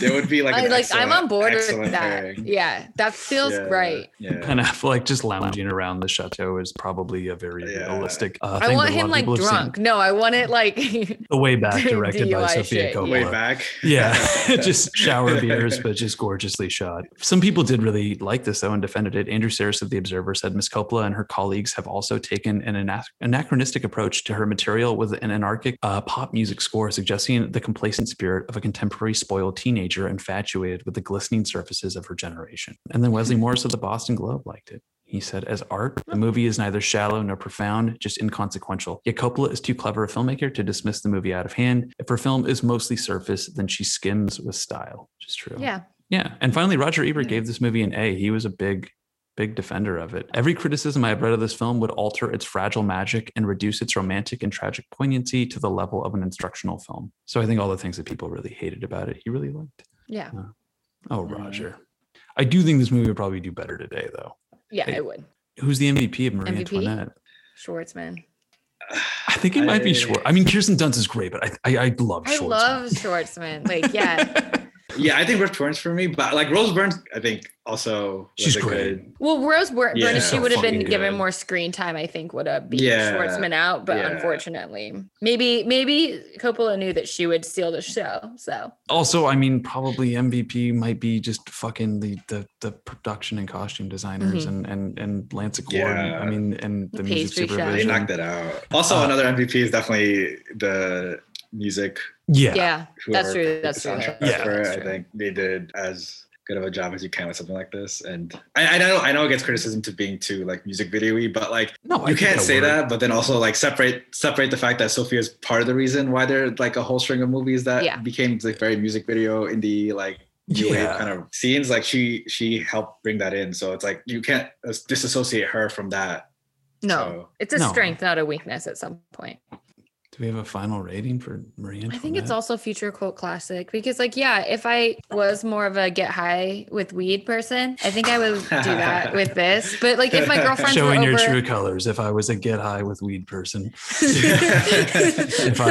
they would be like, I, like I'm on board with that. pairing. Yeah, that feels Yeah, great. Yeah. Ben Affleck just lounging around the chateau is probably a very Yeah. realistic. Uh, I want that a lot him like people have seen. drunk. No, I want it like [LAUGHS] The Way Back, [LAUGHS] directed by DUI Sofia shit, Coppola. Way back. [LAUGHS] Yeah, just shower beers, but just gorgeously shot. Some people did really like this though and defended it. Andrew Sarris of The Observer said Miss Coppola and her colleagues have also taken an ana- anachronistic approach to her material with an anarchic uh, pop music score, suggesting the complacent spirit of a contemporary spoiled teenager infatuated with the glistening surfaces of her generation. And then Wesley [LAUGHS] Morris of the Boston Globe liked it. He said, as art, the movie is neither shallow nor profound, just inconsequential. Yet Coppola is too clever a filmmaker to dismiss the movie out of hand. If her film is mostly surface, then she skims with style, which is true. yeah. Yeah. And finally, Roger Ebert gave this movie an A. He was a big, big defender of it. Every criticism I have read of this film would alter its fragile magic and reduce its romantic and tragic poignancy to the level of an instructional film. So I think all the things that people really hated about it, he really liked. Yeah. Oh, mm-hmm. Roger. I do think this movie would probably do better today, though. Yeah, Hey, I would. Who's the MVP of Marie MVP? Antoinette? Schwartzman. I think it might be I- short. I mean, Kirsten Dunst is great, but I I, I love I Schwartzman. love Schwartzman. Like, yeah. [LAUGHS] Yeah, I think Rose Torrance for me, but like Rose Byrne, I think also was She's a great. good- Well, Rose Byrne, Yeah, if she would have been fucking given more screen time, I think would have beat Yeah, Schwartzman out. But yeah. unfortunately, maybe maybe Coppola knew that she would steal the show. So Also, I mean, probably MVP might be just fucking the the, the production and costume designers Mhm. and and and Lance Acord. Yeah. I mean, and the, The music pastry chef. They knocked it out. Also, Uh, another MVP is definitely the music. Yeah. yeah, that's true. That's true. Yeah, for it, that's I think they did as good of a job as you can with something like this. And I, I know I know it gets criticism to being too like music video-y, but like No, you think can't say worked. that, but then also like separate separate the fact that Sofia is part of the reason why there are like a whole string of movies that Yeah. became like very music video indie like new wave Yeah. kind of scenes. Like she she helped bring that in, so it's like you can't disassociate her from that. No, So- it's a No. strength, not a weakness. At some point, Do we have a final rating for Marie Antoinette? I think it's also future cult classic because, like, yeah, if I was more of a get high with weed person, I think I would do that [LAUGHS] with this. But like, if my [LAUGHS] girlfriends showing were your over, true colors. If I was a get high with weed person, [LAUGHS] if I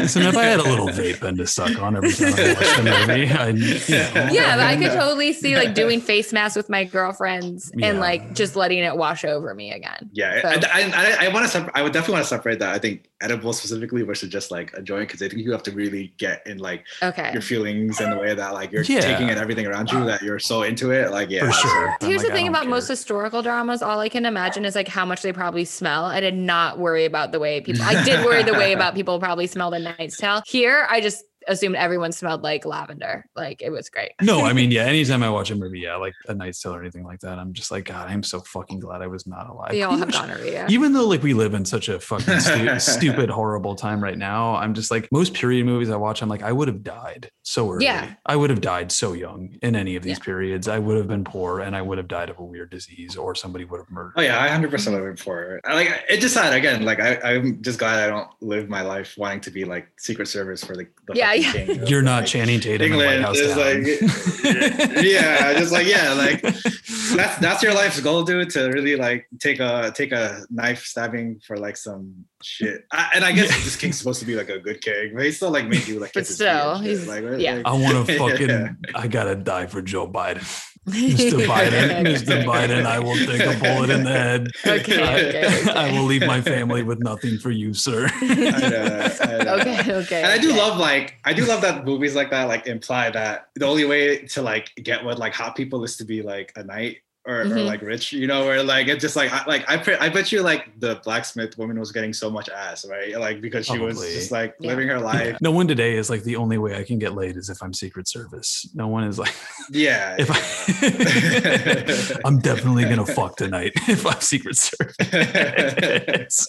listen, if I had a little vape pen to suck on every time I watched the movie, I, you know, yeah, I could totally see like doing face masks with my girlfriends Yeah. and like just letting it wash over me again. Yeah, So- I, I, I, I want to. Separ- I would definitely want to separate that. I think edible specifically versus just like a joint because I think you have to really get in like Okay. your feelings and the way that like you're Yeah. taking in everything around you that you're so into it. Like yeah, For sure. Here's like, the thing about care. most historical dramas. All I can imagine is like how much they probably smell. I did not worry about the way people. I did worry the way [LAUGHS] about people probably smell the Knight's Tale. Here, I just assumed everyone smelled like lavender. Like it was great. No, I mean, [LAUGHS] yeah. Anytime I watch a movie, yeah, like A Knight's Tale or anything like that, I'm just like, God, I'm so fucking glad I was not alive. We all have Even- gonorrhea. Even though like we live in such a fucking stu- [LAUGHS] stupid, horrible time right now, I'm just like most period movies I watch. I'm like, I would have died so early. Yeah. I would have died so young in any of these periods. I would have been poor, and I would have died of a weird disease, or somebody would have murdered. Oh yeah, I hundred percent live for it. I like it. Just sad again. Like I, I'm just glad I don't live my life wanting to be like Secret Service for the. the Yeah, fucking yeah. [LAUGHS] You're not like, Channing Tatum in White England House is like, [LAUGHS] yeah, just like yeah, like that's that's your life's goal, dude. To really like take a take a knife stabbing for like some shit. I, and I guess this king's supposed to be like a good king, but he still like made you like. But still, he's- like, yeah. like- I want to [LAUGHS] fucking. Yeah. I gotta die for Joe Biden. Mr. [LAUGHS] Biden, Mr. Biden, I will take a bullet in the head. Okay, I, okay, okay. I will leave my family with nothing for you, sir. [LAUGHS] I know, I know. Okay, okay. And I do okay. love like I do love that movies like that like imply that the only way to like get what like hot people is to be like a knight or, or Mhm. like rich, you know, where like it's just like I, like I pre- I bet you like the blacksmith woman was getting so much ass, right? Like because she was just like Yeah. living her life. No one today is like the only way I can get laid is if I'm Secret Service. No one is like, Yeah. [LAUGHS] if I, [LAUGHS] I'm definitely gonna fuck tonight [LAUGHS] if I'm Secret Service.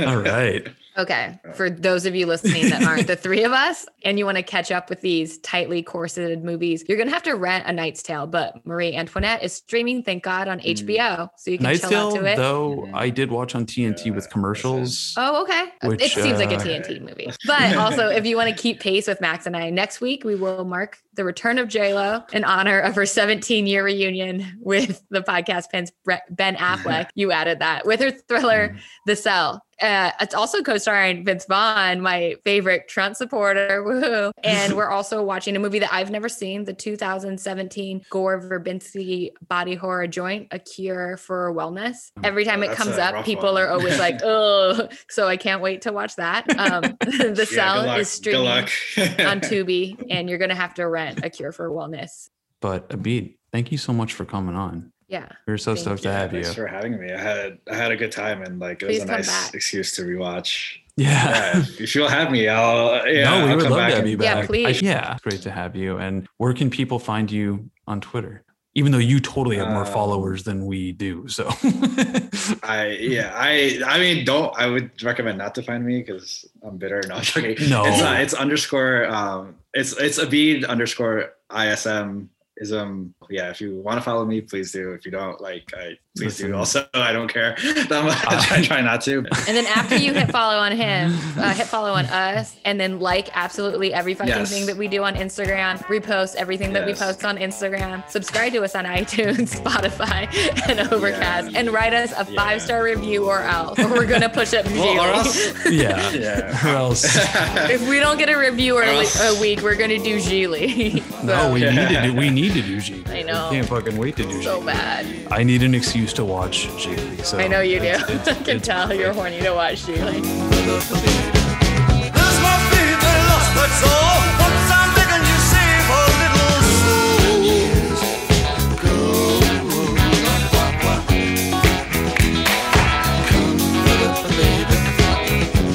All right. Okay. For those of you listening that aren't the three of us and you want to catch up with these tightly corseted movies, you're going to have to rent A Knight's Tale. But Marie Antoinette is streaming, thank God, on mm. HBO. So you can Knight's chill Tale, out to it. though, mm-hmm. I did watch on TNT with commercials. Oh, okay. Which, it seems like a uh, TNT [LAUGHS] movie. But also, if you want to keep pace with Max and I, next week we will mark the return of JLo in honor of her 17 year reunion with the podcast Ben's Ben Affleck. [LAUGHS] You added that with her thriller, mm-hmm. The Cell. Uh, it's also co-starring Vince Vaughn, my favorite Trump supporter. [LAUGHS] Woo! And we're also watching a movie that I've never seen, the 2017 Gore Verbinski body horror joint, A Cure for Wellness. Every time Oh, it that's comes up, people one. are always like, [LAUGHS] "Oh!" So I can't wait to watch that. Um, [LAUGHS] the Yeah, Cell is streaming luck. on Tubi, and you're gonna have to rent A Cure for Wellness. But Abid, thank you so much for coming on. Yeah. We're so Thank stoked to Yeah, have you. thanks for having me. I had I had a good time and like it was a nice back. excuse to rewatch. Yeah. if if you'll have me, I'll yeah. no, we I'll would come love back to have and- you Yeah, back. I- please. yeah, it's great to have you. And where can people find you on Twitter? Even though you totally have more Um, followers than we do. So [LAUGHS] I yeah I I mean don't I would recommend not to find me because I'm bitter. No, I'm. [LAUGHS] No. it's uh, it's underscore um it's it's Abid underscore ism ism yeah. If you want to follow me, please do. If you don't, like I please Listen. do. Also, I don't care. [LAUGHS] I [LAUGHS] try, try not to. And then after you hit follow on him, uh, hit follow on us, and then like absolutely every fucking Yes. thing that we do on Instagram, repost everything that we post on Instagram, subscribe to us on iTunes, [LAUGHS] Spotify, and Overcast, and write us a five star review or else, or we're gonna push up Well, or else, yeah. yeah. Or else if we don't get a review or Or a, week, we're gonna do Gigli. no, we need to do we need to do G. I know. can't fucking wait to do so G. bad. I need an excuse to watch G. So I know you do. it's- it's- [LAUGHS] I can tell you're horny to watch Gigli. There's my feet, they lost, that's all. Once I'm begging you, save a little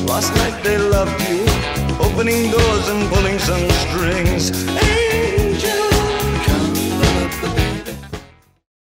Last night they loved you, opening doors and pulling some strings. Ain't